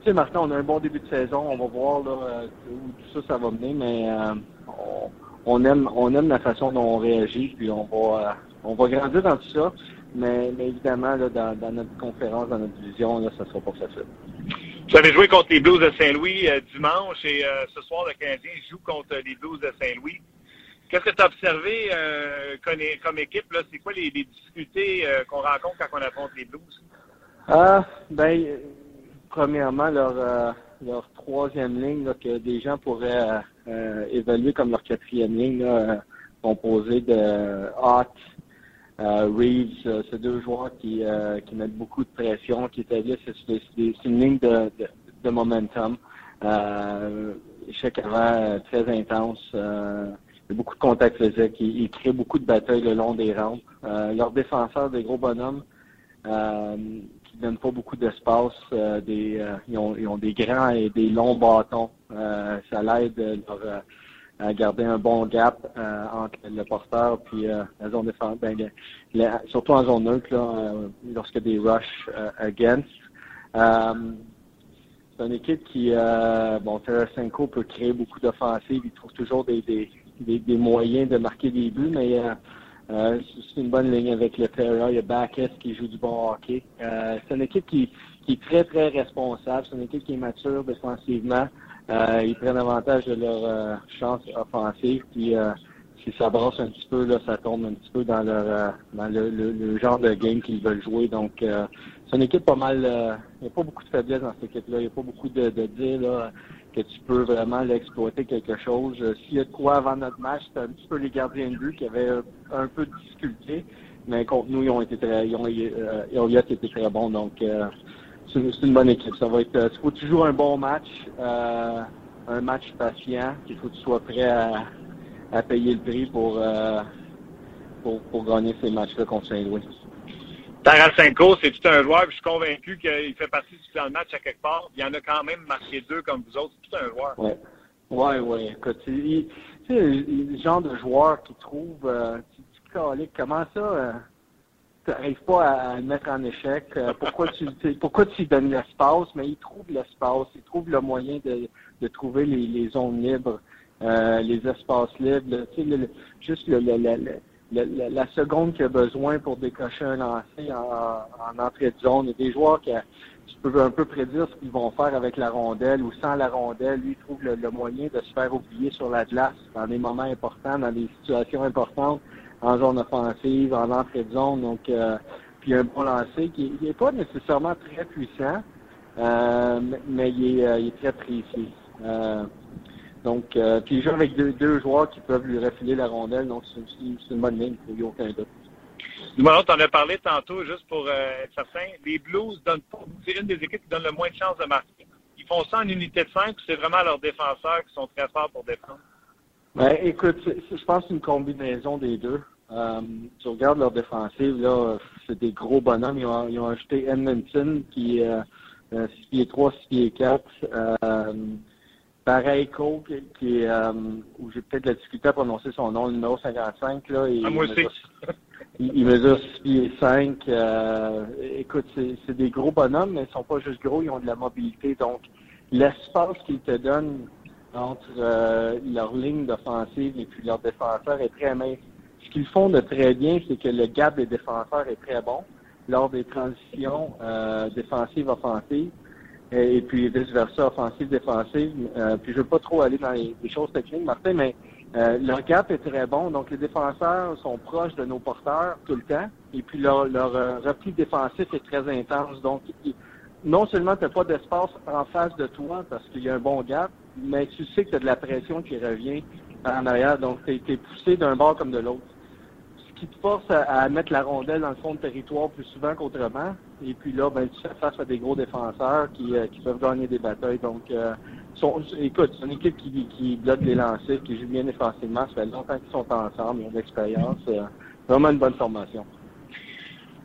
Speaker 10: tu sais, Martin, on a un bon début de saison. On va voir là, euh, où tout ça, ça va mener, mais on, aime, on aime la façon dont on réagit, puis on va, on va grandir dans tout ça. Mais, évidemment, là, dans, notre conférence, dans notre division, là, ça sera pas facile.
Speaker 9: Vous avez joué contre les Blues de Saint-Louis dimanche et ce soir, le Canadien joue contre les Blues de Saint-Louis. Qu'est-ce que tu as observé euh, comme, équipe? C'est quoi les, difficultés euh, qu'on rencontre quand on affronte les Blues?
Speaker 10: Ah, ben, premièrement, leur, euh, leur troisième ligne que des gens pourraient évaluer comme leur quatrième ligne, composée de Hart, Reeves, ces deux joueurs qui, qui mettent beaucoup de pression, qui établissent c'est une ligne de, de, momentum. échec avant très intense beaucoup de contacts physiques. Ils, créent beaucoup de batailles le long des rampes. Euh, leurs défenseurs, des gros bonhommes, euh, qui donnent pas beaucoup d'espace, euh, ils, ont, des grands et des longs bâtons. ça l'aide à garder un bon gap entre le porteur puis la zone défense. Ben, surtout en zone neutre, là, lorsque des rush against. c'est une équipe qui, bon, Tarasenko peut créer beaucoup d'offensives. Il trouve toujours des, moyens de marquer des buts, mais euh, euh, c'est une bonne ligne avec le Terra. Il y a Bacchus qui joue du bon hockey. Euh, c'est une équipe qui, qui, est très, très responsable. C'est une équipe qui est mature défensivement. ils prennent avantage de leur chance offensive. Puis si ça brasse un petit peu, ça tombe un petit peu dans leur dans le, genre de game qu'ils veulent jouer. Donc c'est une équipe pas mal. il n'y a pas beaucoup de faiblesse dans cette équipe-là. Il n'y a pas beaucoup de, de dire que tu peux vraiment l'exploiter quelque chose. Euh, s'il y a de quoi avant notre match, c'était un petit peu les gardiens de but qui avaient un peu de difficulté, mais contre nous, ils ont été très, ils ont, euh, été très bons, donc euh, c'est une bonne équipe. Ça va être, il faut toujours un bon match, un match patient, il faut que tu sois prêt à, à payer le prix pour, pour, pour gagner ces matchs-là contre Saint-Louis.
Speaker 9: Tarasenko, c'est tout un joueur, puis je suis convaincu qu'il fait partie du plan match à quelque part. Il y en a quand même marqué deux comme vous autres. C'est tout un joueur.
Speaker 10: Oui, oui. Écoute, tu sais, le genre de joueur qui trouve, euh, tu dis, comment ça, euh, tu n'arrives pas à, le mettre en échec? Euh, pourquoi tu pourquoi tu lui donnes l'espace? Mais il trouve l'espace, il trouve le moyen de, de trouver les, zones libres, euh, les espaces libres. Tu sais, juste le, le, la, seconde qu'il a besoin pour décocher un lancer en, entrée de zone. Il y a des joueurs qui tu peux un peu prédire ce qu'ils vont faire avec la rondelle ou sans la rondelle. Lui, il trouve le, moyen de se faire oublier sur la glace dans des moments importants, dans des situations importantes, en zone offensive, en entrée de zone. Donc, euh, puis un bon lancer qui n'est pas nécessairement très puissant, euh, mais il est, euh, il est très précis. Donc, euh, puis il joue avec deux, joueurs qui peuvent lui refiler la rondelle, donc c'est une bonne ligne, il n'y a aucun doute.
Speaker 9: Numéro, tu en as parlé tantôt, juste pour euh, être certain, les Blues donnent pas, c'est une des équipes qui donne le moins de chances de marquer. Ils font ça en unité de 5 c'est vraiment leurs défenseurs qui sont très forts pour défendre?
Speaker 10: Ben, écoute, je pense que c'est une combinaison des deux. Euh, tu regardes leur défensive, là, c'est des gros bonhommes. Ils ont, ils ont ajouté Edmonton, qui est euh, 6 pieds 3, 6 pieds 4. Pareil, Cole, qui, est, euh, où j'ai peut-être la difficulté à prononcer son nom, le numéro 55. Là,
Speaker 9: ah, moi
Speaker 10: aussi. il, mesure 6 pieds 5. Euh, écoute, c'est des gros bonhommes, mais ils sont pas juste gros, ils ont de la mobilité. Donc, l'espace qu'ils te donnent entre euh, leur ligne d'offensive et puis leur défenseur est très mince. Ce qu'ils font de très bien, c'est que le gap des défenseurs est très bon lors des transitions euh, défensives-offensives et puis vice-versa, offensive, défensive. Euh, puis je veux pas trop aller dans les, choses techniques, Martin, mais euh, leur gap est très bon. Donc les défenseurs sont proches de nos porteurs tout le temps. Et puis leur, leur euh, repli défensif est très intense. Donc non seulement tu n'as pas d'espace en face de toi parce qu'il y a un bon gap, mais tu sais que tu as de la pression qui revient en arrière. Donc tu es, poussé d'un bord comme de l'autre. Ce qui te force à, mettre la rondelle dans le fond de territoire plus souvent qu'autrement. Et puis là, ben, tu fais face à des gros défenseurs qui, qui peuvent gagner des batailles. Donc, sont, écoute, c'est une équipe qui, qui bloque les lancers, qui joue bien défensivement. Ça fait longtemps qu'ils sont ensemble, ils ont de l'expérience. vraiment une bonne formation.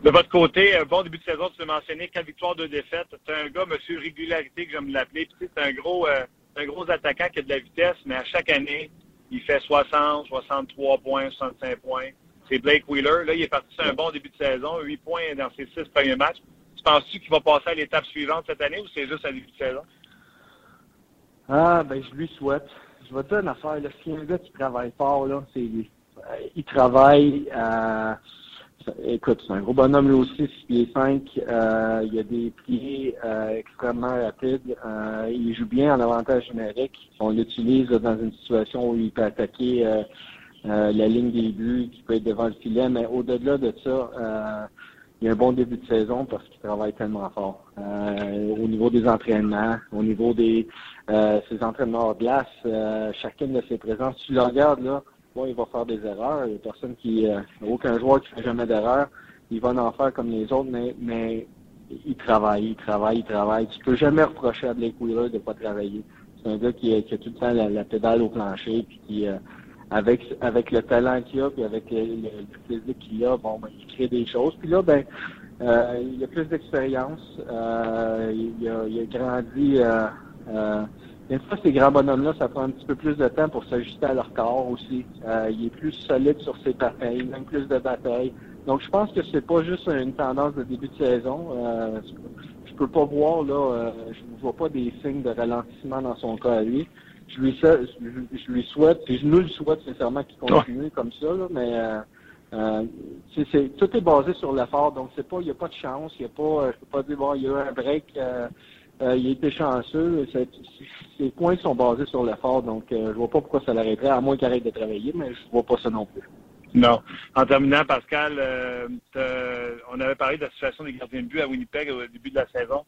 Speaker 9: De votre côté, bon début de saison, tu l'as mentionné, quatre victoires, deux défaites. C'est un gars, monsieur régularité, que j'aime l'appeler. C'est un un gros attaquant qui a de la vitesse, mais à chaque année, il fait 60, 63 points, 65 points. C'est Blake Wheeler. Là, il est parti sur un bon début de saison, 8 points dans ses six premiers matchs. Tu penses-tu qu'il va passer à l'étape suivante cette année ou c'est juste à début de saison?
Speaker 10: Ah, ben, je lui souhaite. Je vais te dire une affaire. Là, si un gars qui travaille fort, là, c'est. Euh, il travaille à. Euh, écoute, c'est un gros bonhomme lui aussi, 6 pieds 5. Euh, il a des pieds extrêmement rapides. Il joue bien en avantage numérique. On l'utilise dans une situation où il peut attaquer euh, la ligne des buts, qui peut être devant le filet, mais au-delà de ça, il a un bon début de saison parce qu'il travaille tellement fort. au niveau des entraînements, au niveau des ses entraînements hors glace, chacune de ses présences, tu le regardes là, il va faire des erreurs. Il n'y a personne qui, euh, aucun joueur qui fait jamais d'erreur. Il va en faire comme les autres, mais, mais il travaille, il travaille, il travaille. Tu peux jamais reprocher à Blake Wheeler de pas travailler. C'est un gars qui, a tout le temps la, pédale au plancher, puis qui, euh, avec, avec le talent qu'il a, puis avec le, physique qu'il a, bon, ben, il crée des choses. Puis là, ben, euh, il a plus d'expérience. il, a, il a grandi des fois, ces grands bonhommes-là, ça prend un petit peu plus de temps pour s'ajuster à leur corps aussi. Euh, il est plus solide sur ses patins, il gagne plus de batailles. Donc, je pense que c'est pas juste une tendance de début de saison. Euh, je peux pas voir, là, euh, je ne vois pas des signes de ralentissement dans son cas à lui. Je lui, je, lui souhaite, je nous le souhaite sincèrement qu'il continue comme ça, là, mais euh, euh c'est, tout est basé sur l'effort, donc c'est pas, il n'y a pas de chance, il y a pas, je peux pas dire bon, il y a eu un break, euh, il a été chanceux, ses points sont basés sur l'effort, donc euh, je vois pas pourquoi ça l'arrêterait, à moins qu'il arrête de travailler, mais je vois pas ça non plus.
Speaker 9: Non. En terminant, Pascal, euh, on avait parlé de la situation des gardiens de but à Winnipeg au début de la saison.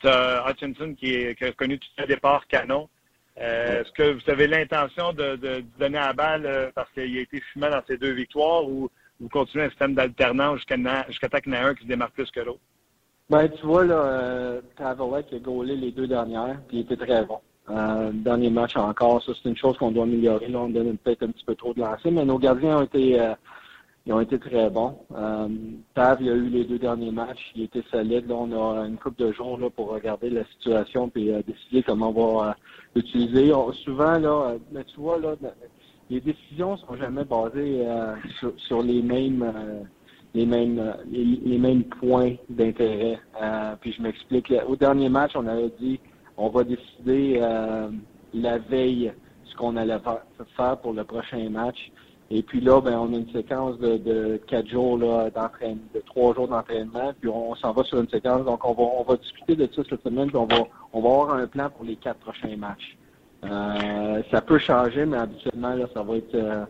Speaker 9: Tu as Hutchinson qui, est, a connu tout un départ canon. Euh, est-ce que vous avez l'intention de, donner à la balle parce qu'il a été fumé dans ces deux victoires ou vous continuez un système d'alternance jusqu'à jusqu'à temps qu'il y en a un qui se plus que l'autre?
Speaker 10: Ben, tu vois, là, euh, qui a gaulé les deux dernières, puis il était très bon. Euh, dernier match encore, ça c'est une chose qu'on doit améliorer. Là, on donne peut-être un petit peu trop de lancer, mais nos gardiens ont été euh, ils ont été très bons. Euh, Tav, il a eu les deux derniers matchs, il était solide. Là, on a une couple de jours là, pour regarder la situation et euh, décider comment on va l'utiliser. Souvent, là, mais tu vois, là, les décisions sont jamais basées sur, sur, les mêmes les mêmes les, mêmes points d'intérêt. puis je m'explique. Au dernier match, on avait dit on va décider euh, la veille ce qu'on allait faire pour le prochain match. Et puis là, ben, on a une séquence de, quatre jours d'entraînement, de trois jours d'entraînement, puis on, s'en va sur une séquence. Donc on va on va discuter de ça cette semaine, puis on va on va avoir un plan pour les quatre prochains matchs. Euh, ça peut changer, mais habituellement là, ça va être euh,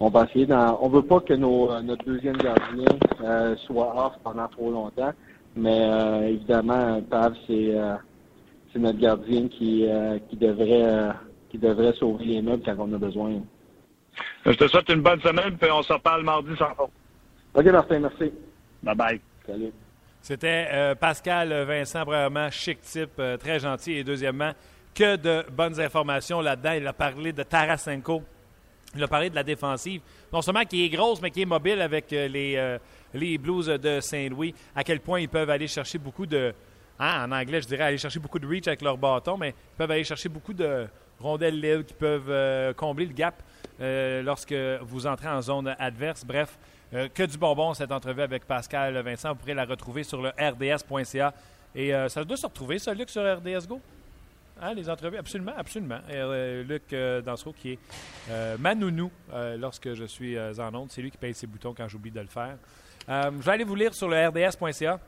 Speaker 10: on va essayer dans, on veut pas que nos, notre deuxième gardien soit off pendant trop longtemps, mais évidemment, Pav, c'est c'est notre gardien qui, euh, qui, devrait, euh, qui devrait sauver les meubles quand on a besoin.
Speaker 9: Je te souhaite une bonne semaine, puis on se reparle mardi sans faute.
Speaker 10: OK, Martin, merci.
Speaker 9: Bye-bye.
Speaker 10: Salut.
Speaker 1: C'était euh, Pascal Vincent, premièrement, chic type, très gentil, et deuxièmement, que de bonnes informations là-dedans. Il a parlé de Tarasenko. Il a parlé de la défensive. Non seulement qui est grosse, mais qui est mobile avec les, les Blues de Saint-Louis. À quel point ils peuvent aller chercher beaucoup de, Hein, en anglais, je dirais aller chercher beaucoup de reach avec leur bâton, mais ils peuvent aller chercher beaucoup de rondelles libres qui peuvent euh, combler le gap euh, lorsque vous entrez en zone adverse. Bref, euh, que du bonbon cette entrevue avec Pascal Vincent. Vous pourrez la retrouver sur le rds.ca. Et ça doit se retrouver, ça, Luc, sur RDS Go? Hein, les entrevues, absolument, absolument. Luc Dansereau, qui est Manounou lorsque je suis en onde. C'est lui qui paye ses boutons quand j'oublie de le faire. je vais aller vous lire sur le rds.ca.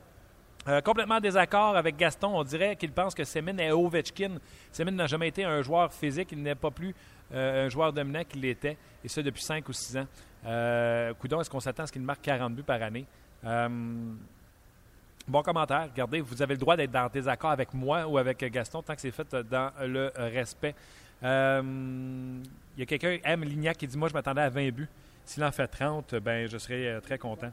Speaker 1: Euh, complètement désaccord avec Gaston. On dirait qu'il pense que Semin est Ovechkin. Semin n'a jamais été un joueur physique. Il n'est pas plus euh, un joueur dominant qu'il l'était, et ça depuis 5 ou 6 ans. Euh, Coudon, est-ce qu'on s'attend à ce qu'il marque 40 buts par année? Euh, bon commentaire. Regardez, vous avez le droit d'être en désaccord avec moi ou avec Gaston tant que c'est fait dans le respect. Il y a quelqu'un, M. Lignac, qui dit Moi, je m'attendais à 20 buts. S'il en fait 30, ben, je serais très content.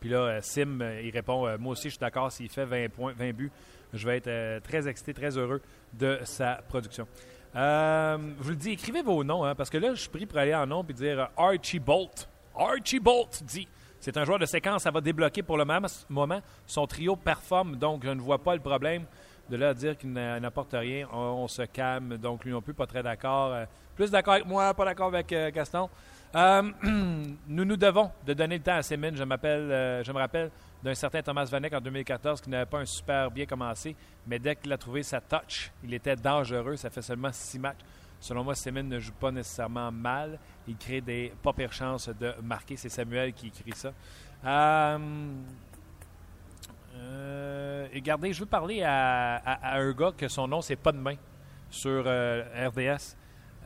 Speaker 1: Puis là, Sim, il répond Moi aussi, je suis d'accord, s'il fait 20, points, 20 buts, je vais être très excité, très heureux de sa production. Je vous le dis, écrivez vos noms, hein, parce que là, je suis pris pour aller en nom et dire Archie Bolt. Archie Bolt dit c'est un joueur de séquence, ça va débloquer pour le moment. Son trio performe, donc je ne vois pas le problème de là à dire qu'il n'apporte rien. On, se calme, donc lui non plus, pas très d'accord. Euh, plus d'accord avec moi, pas d'accord avec euh, Gaston. Euh, (clears throat) nous nous devons de donner le temps à Sémine. Je, m'appelle, je me rappelle d'un certain Thomas Vanek en 2014 qui n'avait pas un super bien commencé, mais dès qu'il a trouvé sa touch, il était dangereux. Ça fait seulement six matchs. Selon moi, Semin ne joue pas nécessairement mal. Il crée des pas pires chances de marquer. C'est Samuel qui écrit ça. Euh, euh, regardez, je veux parler à, un gars que son nom, c'est pas de main sur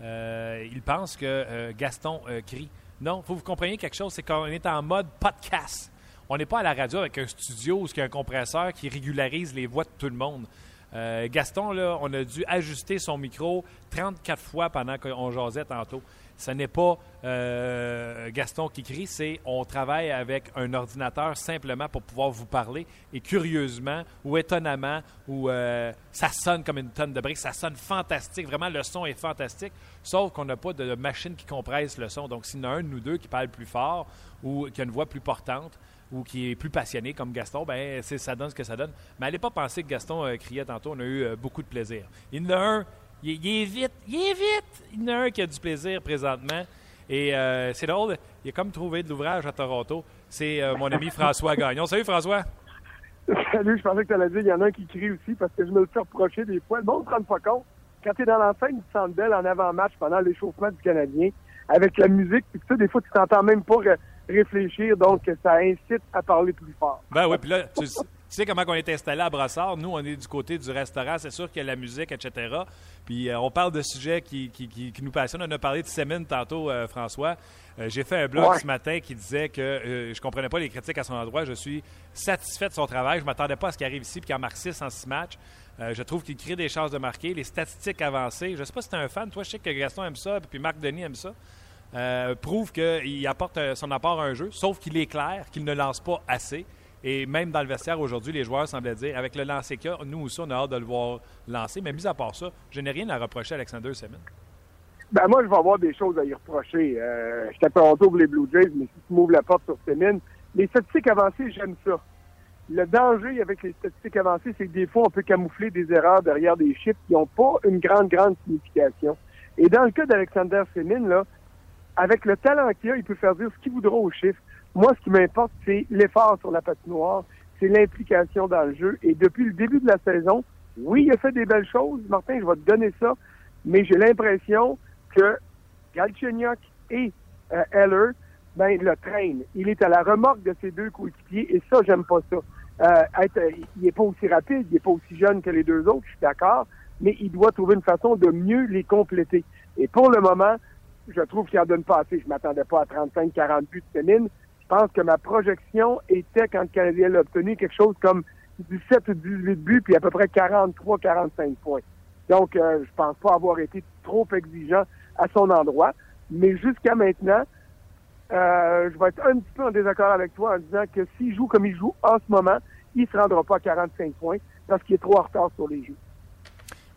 Speaker 1: euh, il pense que Gaston crie. Non, faut vous compreniez quelque chose, c'est qu'on est en mode podcast. On n'est pas à la radio avec un studio a un compresseur qui régularise les voix de tout le monde. Euh, Gaston, là, on a dû ajuster son micro 34 fois pendant qu'on jasait tantôt. Ce n'est pas euh, Gaston qui crie, c'est on travaille avec un ordinateur simplement pour pouvoir vous parler. Et curieusement ou étonnamment, ou euh, ça sonne comme une tonne de briques, ça sonne fantastique. Vraiment, le son est fantastique. Sauf qu'on n'a pas de machine qui compresse le son. Donc, s'il y en a un de nous deux qui parle plus fort ou qui a une voix plus portante, ou qui est plus passionné comme Gaston, ben ça donne ce que ça donne. Mais n'allez pas penser que Gaston euh, criait tantôt. On a eu beaucoup de plaisir. Il y en a un, il, est vite, il est vite. Il y en a un qui a du plaisir présentement. Et euh, c'est drôle, il a comme trouvé de l'ouvrage à Toronto. C'est mon ami François Gagnon. Salut François.
Speaker 8: Salut, je pensais que tu allais dire qu'il y en a un qui crie aussi parce que je me le fais reprocher des fois. Le monde ne se rend pas compte. Quand tu es dans l'enceinte du Centre Bell en avant-match pendant l'échauffement du Canadien, avec la musique, puis ça, des fois, tu t'entends même pas réfléchir, donc ça incite à parler plus fort.
Speaker 1: Ben oui, puis là, tu, sais comment on est installé à Brassard? Nous, on est du côté du restaurant, c'est sûr qu'il y a la musique, etc. Puis euh, on parle de sujets qui, qui, nous passionnent. On a parlé de Sémine tantôt, euh, François. Euh, j'ai fait un blog ce matin qui disait que je comprenais pas les critiques à son endroit. Je suis satisfait de son travail. Je m'attendais pas à ce qu'il arrive ici puis qu'il en marque 6 en 6 matchs. je trouve qu'il crée des chances de marquer. Les statistiques avancées. Je sais pas si tu es un fan. Toi, je sais que Gaston aime ça, puis Marc Denis aime ça. Euh, prouve qu'il apporte euh, son apport à un jeu, sauf qu'il est clair qu'il ne lance pas assez. Et même dans le vestiaire aujourd'hui, les joueurs semblaient dire, avec le lancer qu'il a, nous aussi, on a hâte de le voir lancer. Mais mis à part ça, je n'ai rien à reprocher à Alexander Semin.
Speaker 8: Ben moi, je vais avoir des choses à y reprocher. Je pas pour les Blue Jays, mais si tu m'ouvres la porte sur Semin, les statistiques avancées, j'aime ça. Le danger avec les statistiques avancées, c'est que des fois, on peut camoufler des erreurs derrière des chiffres qui n'ont pas une grande, grande signification. Et dans le cas d'Alexander Semin, là, avec le talent qu'il a, il peut faire dire ce qu'il voudra aux chiffres. Moi, ce qui m'importe, c'est l'effort sur la patinoire, c'est l'implication dans le jeu. Et depuis le début de la saison, oui, il a fait des belles choses. Martin, je vais te donner ça. Mais j'ai l'impression que Galchenyuk et euh, Heller, ben, le traînent. Il est à la remorque de ses deux coéquipiers et ça, j'aime pas ça. Euh, il n'est pas aussi rapide, il n'est pas aussi jeune que les deux autres, je suis d'accord, mais il doit trouver une façon de mieux les compléter. Et pour le moment, je trouve qu'il en donne pas assez. Je m'attendais pas à 35-40 buts de. Je pense que ma projection était, quand le Canadien l'a obtenu, quelque chose comme 17 ou 18 buts, puis à peu près 43-45 points. Donc, euh, je pense pas avoir été trop exigeant à son endroit. Mais jusqu'à maintenant, euh, je vais être un petit peu en désaccord avec toi en disant que s'il joue comme il joue en ce moment, il se rendra pas à 45 points parce qu'il est trop en retard sur les jeux.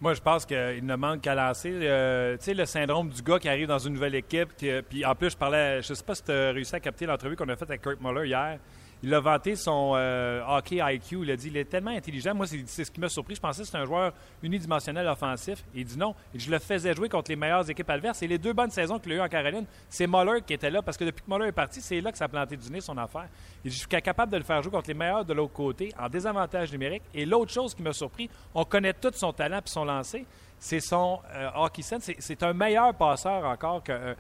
Speaker 1: Moi, je pense qu'il ne manque qu'à lancer. Euh, tu sais, le syndrome du gars qui arrive dans une nouvelle équipe. puis en plus, je parlais, je sais pas si tu as réussi à capter l'entrevue qu'on a faite avec Kurt Muller hier. Il a vanté son euh, hockey IQ. Il a dit il est tellement intelligent. Moi, c'est ce qui m'a surpris. Je pensais que c'était un joueur unidimensionnel offensif. Il dit non. Je le faisais jouer contre les meilleures équipes adverses. Et les deux bonnes saisons qu'il a eues en Caroline, c'est Muller qui était là. Parce que depuis que Muller est parti, c'est là que ça a planté du nez son affaire. Il dit je suis capable de le faire jouer contre les meilleurs de l'autre côté en désavantage numérique. Et l'autre chose qui m'a surpris, on connaît tout son talent et son lancer. C'est son euh, hockey sense. C'est un meilleur passeur encore qu'un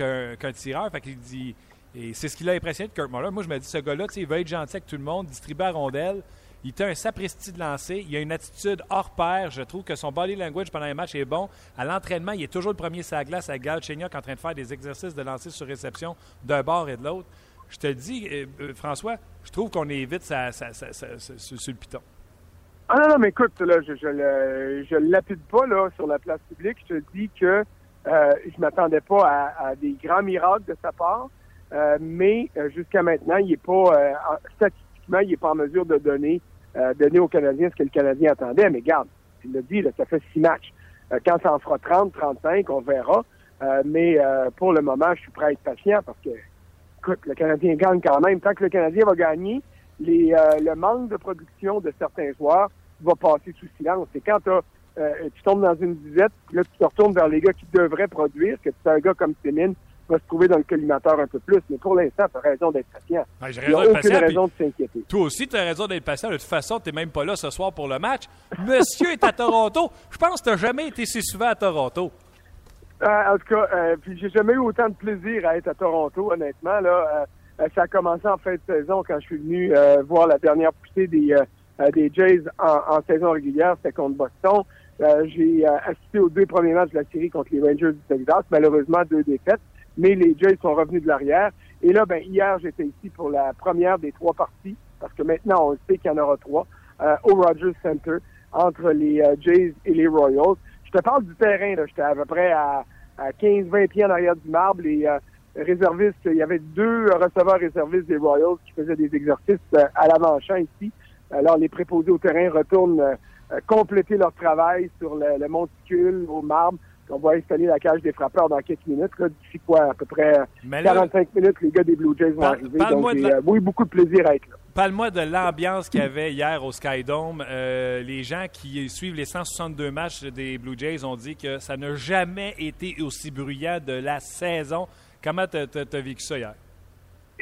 Speaker 1: euh, tireur. Fait qu'il dit et c'est ce qui l'a impressionné de Kurt Muller. Moi, je me dis, ce gars-là, il veut être gentil avec tout le monde, distribuer à rondelle. Il a un sapristi de lancer. Il a une attitude hors pair. Je trouve que son body language pendant les matchs est bon. À l'entraînement, il est toujours le premier sur la glace à Gal Chenyok en train de faire des exercices de lancer sur réception d'un bord et de l'autre. Je te dis, euh, euh, François, je trouve qu'on est vite sur le piton.
Speaker 8: Ah non, non, mais écoute, là, je ne le, lapide pas là, sur la place publique. Je te dis que euh, je m'attendais pas à, des grands miracles de sa part. Mais jusqu'à maintenant, il est pas statistiquement, il n'est pas en mesure de donner, donner aux Canadiens ce que le Canadien attendait. Mais garde, il l'a dit, là, ça fait six matchs. quand ça en fera 30, 35, on verra. mais pour le moment, je suis prêt à être patient parce que, écoute, le Canadien gagne quand même. Tant que le Canadien va gagner, les, le manque de production de certains joueurs va passer sous silence. Et quand tu tombes dans une disette, là, tu te retournes vers les gars qui devraient produire, que tu un gars comme Sémine va se trouver dans le collimateur un peu plus. Mais pour l'instant, tu as raison d'être patient.
Speaker 1: Il n'y a aucune raison de s'inquiéter. Toi aussi, tu as raison d'être patient. De toute façon, tu n'es même pas là ce soir pour le match. Monsieur est à (laughs) Toronto. Je pense que tu n'as jamais été si souvent à Toronto.
Speaker 8: Euh, en tout cas, euh, puis j'ai jamais eu autant de plaisir à être à Toronto, honnêtement. Là, euh, ça a commencé en fin de saison quand je suis venu voir la dernière poussée des, des Jays en, saison régulière. C'était contre Boston. j'ai assisté aux deux premiers matchs de la série contre les Rangers du Texas. Malheureusement, deux défaites mais les Jays sont revenus de l'arrière. Et là, ben, hier, j'étais ici pour la première des trois parties, parce que maintenant, on sait qu'il y en aura trois, euh, au Rogers Center, entre les euh, Jays et les Royals. Je te parle du terrain, là. J'étais à peu près à, 15-20 pieds en arrière du marbre. Les euh, réservistes, il y avait deux receveurs réservistes des Royals qui faisaient des exercices à l'avant-champ ici. Alors, les préposés au terrain retournent compléter leur travail sur le, le monticule, au marbre on va installer la cage des frappeurs dans quelques minutes. D'ici quoi, à peu près 45 minutes, les gars des Blue Jays vont arriver. Donc, j'ai euh, beaucoup de plaisir à être là.
Speaker 1: Parle-moi de l'ambiance qu'il y avait hier au Skydome. Euh, les gens qui suivent les 162 matchs des Blue Jays ont dit que ça n'a jamais été aussi bruyant de la saison. Comment tu as, vécu ça hier?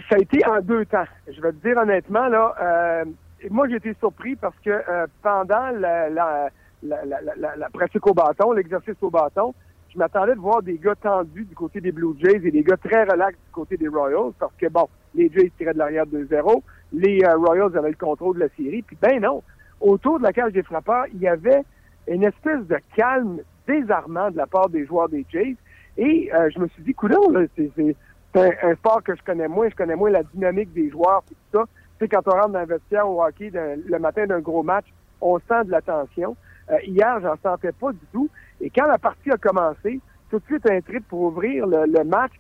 Speaker 8: Ça a été en deux temps. Je vais te dire honnêtement, là, euh, moi j'ai été surpris parce que pendant la la, la, la, la, pratique au bâton, l'exercice au bâton. Je m'attendais de voir des gars tendus du côté des Blue Jays et des gars très relax du côté des Royals parce que, bon, les Jays tiraient de l'arrière 2-0, les euh, Royals avaient le contrôle de la série, puis ben non, autour de la cage des frappeurs, il y avait une espèce de calme désarmant de la part des joueurs des Jays et euh, je me suis dit, coudons, c'est un, un, sport que je connais moins, je connais moins la dynamique des joueurs, tout ça. Tu sais, quand on rentre dans un vestiaire au hockey le matin d'un gros match, on sent de la tension. Euh, hier, j'en sentais pas du tout. Et quand la partie a commencé, tout de suite un trip pour ouvrir le, match,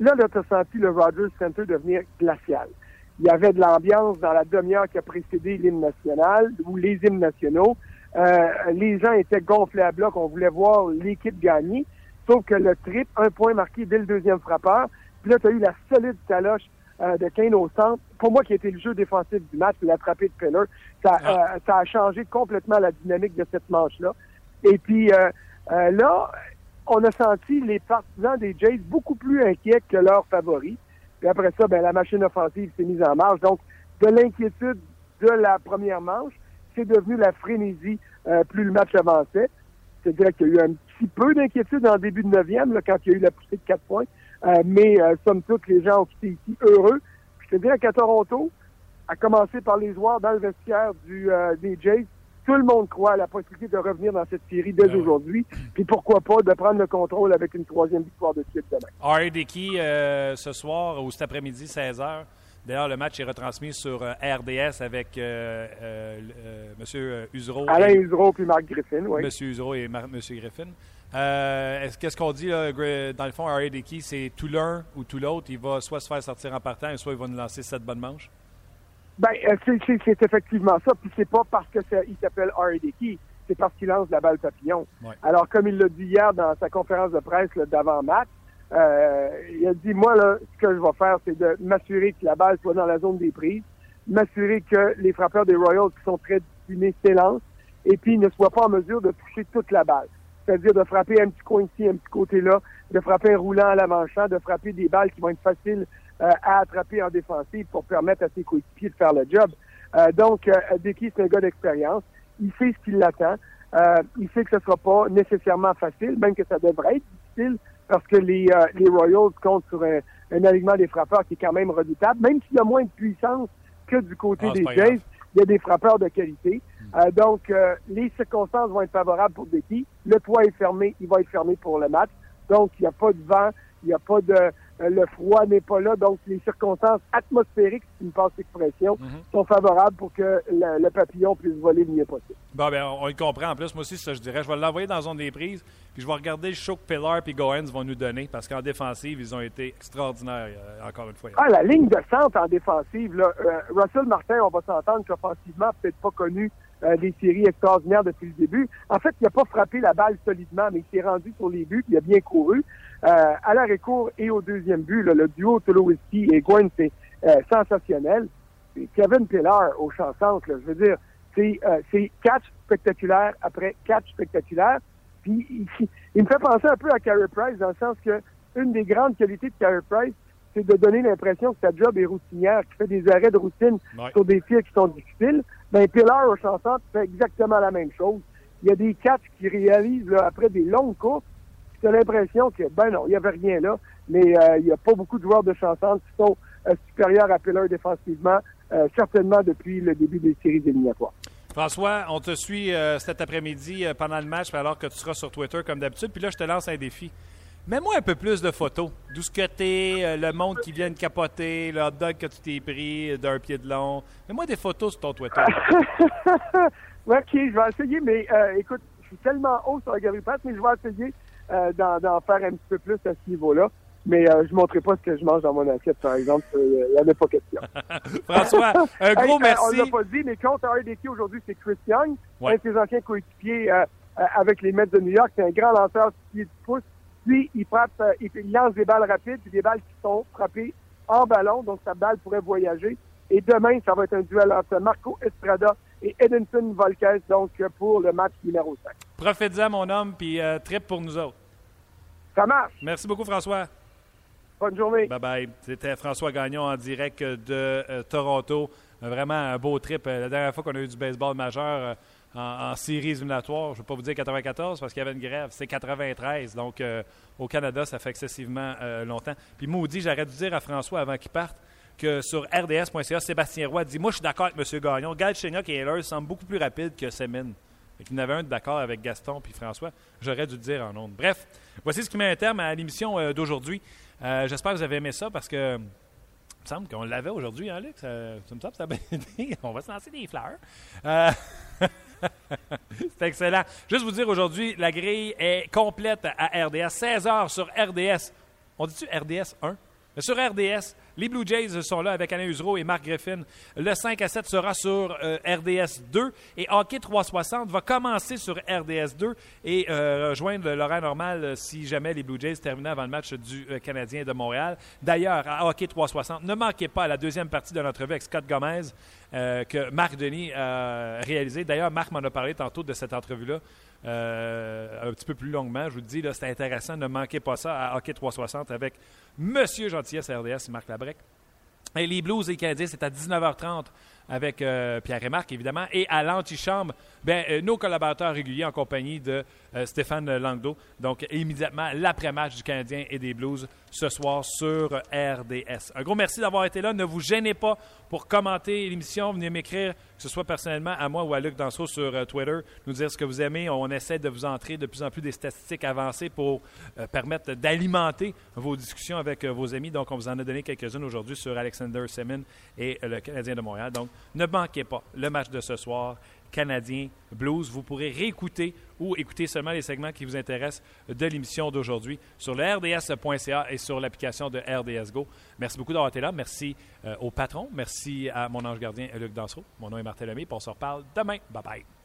Speaker 8: là, là as senti le Rogers Center devenir glacial. Il y avait de l'ambiance dans la demi-heure qui a précédé l'hymne national ou les hymnes nationaux. Euh, les gens étaient gonflés à bloc. On voulait voir l'équipe gagner. Sauf que le trip, un point marqué dès le deuxième frappeur. Puis là, tu as eu la solide taloche euh, de Kane au centre. Pour moi, qui était le jeu défensif du match, l'attrapé de Peller, ça, ah. euh, ça a changé complètement la dynamique de cette manche-là. Et puis euh, là, on a senti les partisans des Jays beaucoup plus inquiets que leurs favoris. Puis après ça, ben, la machine offensive s'est mise en marche. Donc, de l'inquiétude de la première manche, c'est devenu la frénésie plus le match avançait. C'est-à-dire qu'il y a eu un peu d'inquiétude en début de neuvième, là, quand il y a eu la poussée de quatre points. Euh, mais euh, somme toute, les gens ont quitté ici heureux. je te dirais qu'à Toronto, à commencer par les joueurs dans le vestiaire du, euh, des Jays, tout le monde croit à la possibilité de revenir dans cette série dès ben aujourd'hui. Puis pourquoi pas de prendre le contrôle avec une troisième victoire de suite demain.
Speaker 1: R.A. Dickey, ce soir ou cet après-midi, 16h. D'ailleurs, le match est retransmis sur RDS avec M. Usereau.
Speaker 8: Alain Usereau puis Marc Griffin, oui.
Speaker 1: M. Usereau et M. Griffin. Euh, qu'est-ce qu'on dit, là, dans le fond, R.A. Dickey, c'est tout l'un ou tout l'autre? Il va soit se faire sortir en partant, soit il va nous lancer cette bonne manche?
Speaker 8: Ben, euh, c'est effectivement ça. Puis c'est pas parce qu'il s'appelle R.A. Dickey, c'est parce qu'il lance la balle papillon. Alors, comme il l'a dit hier dans sa conférence de presse d'avant-match, euh, il a dit, moi, là, ce que je vais faire, c'est de m'assurer que la balle soit dans la zone des prises, m'assurer que les frappeurs des Royals, qui sont très disciplinés, s'élancent, et puis ne soient pas en mesure de toucher toute la balle c'est-à-dire de frapper un petit coin ici, un petit côté là, de frapper un roulant à l'avant-champ, de frapper des balles qui vont être faciles euh, à attraper en défensive pour permettre à ses coéquipiers de faire le job. Euh, donc, euh, Dicky, c'est un gars d'expérience. Il sait ce qui l'attend. Euh, il sait que ce ne sera pas nécessairement facile, même que ça devrait être difficile, parce que les, les Royals comptent sur un, alignement des frappeurs qui est quand même redoutable, même s'il y a moins de puissance que du côté ah, des Jays il y a des frappeurs de qualité. Euh, donc, euh, les circonstances vont être favorables pour Becky. Le toit est fermé, il va être fermé pour le match. Donc, il n'y a pas de vent, il n'y a pas de, Euh, le froid n'est pas là, donc les circonstances atmosphériques, si tu me passes l'expression, sont favorables pour que le, le papillon puisse voler le mieux possible.
Speaker 1: Bon, ben, on, on le comprend. En plus, moi aussi, ça, je dirais, je vais l'envoyer dans la zone des prises, puis je vais regarder le show que Pillar et Goens vont nous donner, parce qu'en défensive, ils ont été extraordinaires, euh, encore une fois.
Speaker 8: Ah, la ligne de centre en défensive, là, euh, Russell Martin, on va s'entendre qu'offensivement, peut-être pas connu euh, des séries extraordinaires depuis le début. En fait, il n'a pas frappé la balle solidement, mais il s'est rendu sur les buts, puis il a bien couru. Euh, à l'arrêt court et au deuxième but, là, le duo Tulowitzki et Gwen, c'est euh, sensationnel. Et Kevin Pillar au champ centre, là, je veux dire, c'est euh, c'est catch spectaculaire après catch spectaculaire. Puis il, (laughs) il me fait penser un peu à Carey Price dans le sens que une des grandes qualités de Carey Price, c'est de donner l'impression que sa job est routinière, qu'il fait des arrêts de routine
Speaker 1: Ouais.
Speaker 8: sur des tirs qui sont difficiles. Ben, Pillar au centre fait exactement la même chose. Il y a des catchs qui réalisent là, après des longues courses. Tu as l'impression que, ben non, il n'y avait rien là, mais euh, il n'y a pas beaucoup de joueurs de centre qui sont euh, supérieurs à Pillar défensivement, euh, certainement depuis le début des séries éliminatoires.
Speaker 1: François, on te suit euh, cet après-midi euh, pendant le match, alors que tu seras sur Twitter comme d'habitude. Puis là, je te lance un défi. Mets-moi un peu plus de photos. D'où ce que t'es, euh, le monde qui vient de capoter, le hot dog que tu t'es pris euh, d'un pied de long. Mets-moi des photos sur ton Twitter. (laughs)
Speaker 8: OK, je vais essayer, mais euh, écoute, je suis tellement haut sur la galerie passe, mais je vais essayer euh, d'en faire un petit peu plus à ce niveau-là. Mais euh, je ne montrerai pas ce que je mange dans mon assiette, par exemple. Il n'y en a pas question. (laughs)
Speaker 1: François, un gros (laughs)
Speaker 8: Hey, euh,
Speaker 1: merci.
Speaker 8: on l'a pas dit, mais contre RDQ aujourd'hui, c'est Chris Young,
Speaker 1: Ouais.
Speaker 8: un de ses anciens coéquipiers euh, euh, avec les Mets de New York. C'est un grand lanceur six pieds du pouce. Lui, il frappe, euh, il, lance des balles rapides, puis des balles qui sont frappées en ballon, donc sa balle pourrait voyager. Et demain, ça va être un duel entre Marco Estrada et Edinson Volquez, donc euh, pour le match numéro 5.
Speaker 1: Profite-en, mon homme, puis euh, trip pour nous autres.
Speaker 8: Ça marche.
Speaker 1: Merci beaucoup, François.
Speaker 8: Bonne journée.
Speaker 1: Bye bye. C'était François Gagnon en direct de euh, Toronto. Vraiment un beau trip. La dernière fois qu'on a eu du baseball majeur euh, en, en séries éliminatoires, je ne vais pas vous dire 94 parce qu'il y avait une grève, c'est 93. Donc euh, au Canada, ça fait excessivement euh, longtemps. Puis maudit, j'aurais dû dire à François avant qu'il parte que sur rds.ca, Sébastien Roy dit Moi, je suis d'accord avec M. Gagnon. Galchenyuk et Heller semblent beaucoup plus rapides que Semin. En avait un d'accord avec Gaston puis François. J'aurais dû le dire en ondes. Bref, voici ce qui met un terme à l'émission euh, d'aujourd'hui. J'espère que vous avez aimé ça parce que me semble qu'on l'avait aujourd'hui, hein, Luc? Me que ça a bien. (laughs) On va se lancer des fleurs. Euh, (laughs) (laughs) C'est excellent. Juste vous dire aujourd'hui, la grille est complète à RDS. 16 heures sur RDS. On dit-tu RDS 1? Mais Sur RDS, les Blue Jays sont là avec Alain Usereau et Marc Griffin. Le 5 à 7 sera sur euh, RDS 2 et Hockey 360 va commencer sur RDS 2 et euh, rejoindre l'horaire normal euh, si jamais les Blue Jays terminaient avant le match du euh, Canadien de Montréal. D'ailleurs, à Hockey 360, ne manquez pas la deuxième partie de notre avec Scott Gomez euh, que Marc Denis a réalisé. D'ailleurs, Marc m'en a parlé tantôt de cette entrevue-là. Euh, un petit peu plus longuement, je vous dis, c'est intéressant, ne manquez pas ça à Hockey 360 avec Monsieur Gentillesse RDS, Marc Labrec. Et les Blues et Canadiens, c'est à 19h30 avec euh, Pierre et Marc, évidemment. Et à l'antichambre, ben, euh, nos collaborateurs réguliers en compagnie de euh, Stéphane Langdo. Donc, immédiatement, l'après-match du Canadien et des Blues ce soir sur RDS. Un gros merci d'avoir été là. Ne vous gênez pas pour commenter l'émission. Venez m'écrire, que ce soit personnellement à moi ou à Luc Danseau sur euh, Twitter, nous dire ce que vous aimez. On essaie de vous entrer de plus en plus des statistiques avancées pour euh, permettre d'alimenter vos discussions avec euh, vos amis. Donc, on vous en a donné quelques-unes aujourd'hui sur Alexander Semin et euh, le Canadien de Montréal. Donc, ne manquez pas le match de ce soir. Canadien Blues. Vous pourrez réécouter ou écouter seulement les segments qui vous intéressent de l'émission d'aujourd'hui sur le rds.ca et sur l'application de RDS Go. Merci beaucoup d'avoir été là. Merci euh, au patron. Merci à mon ange gardien Luc Dansereau. Mon nom est Martin Lemay. On se reparle demain. Bye bye.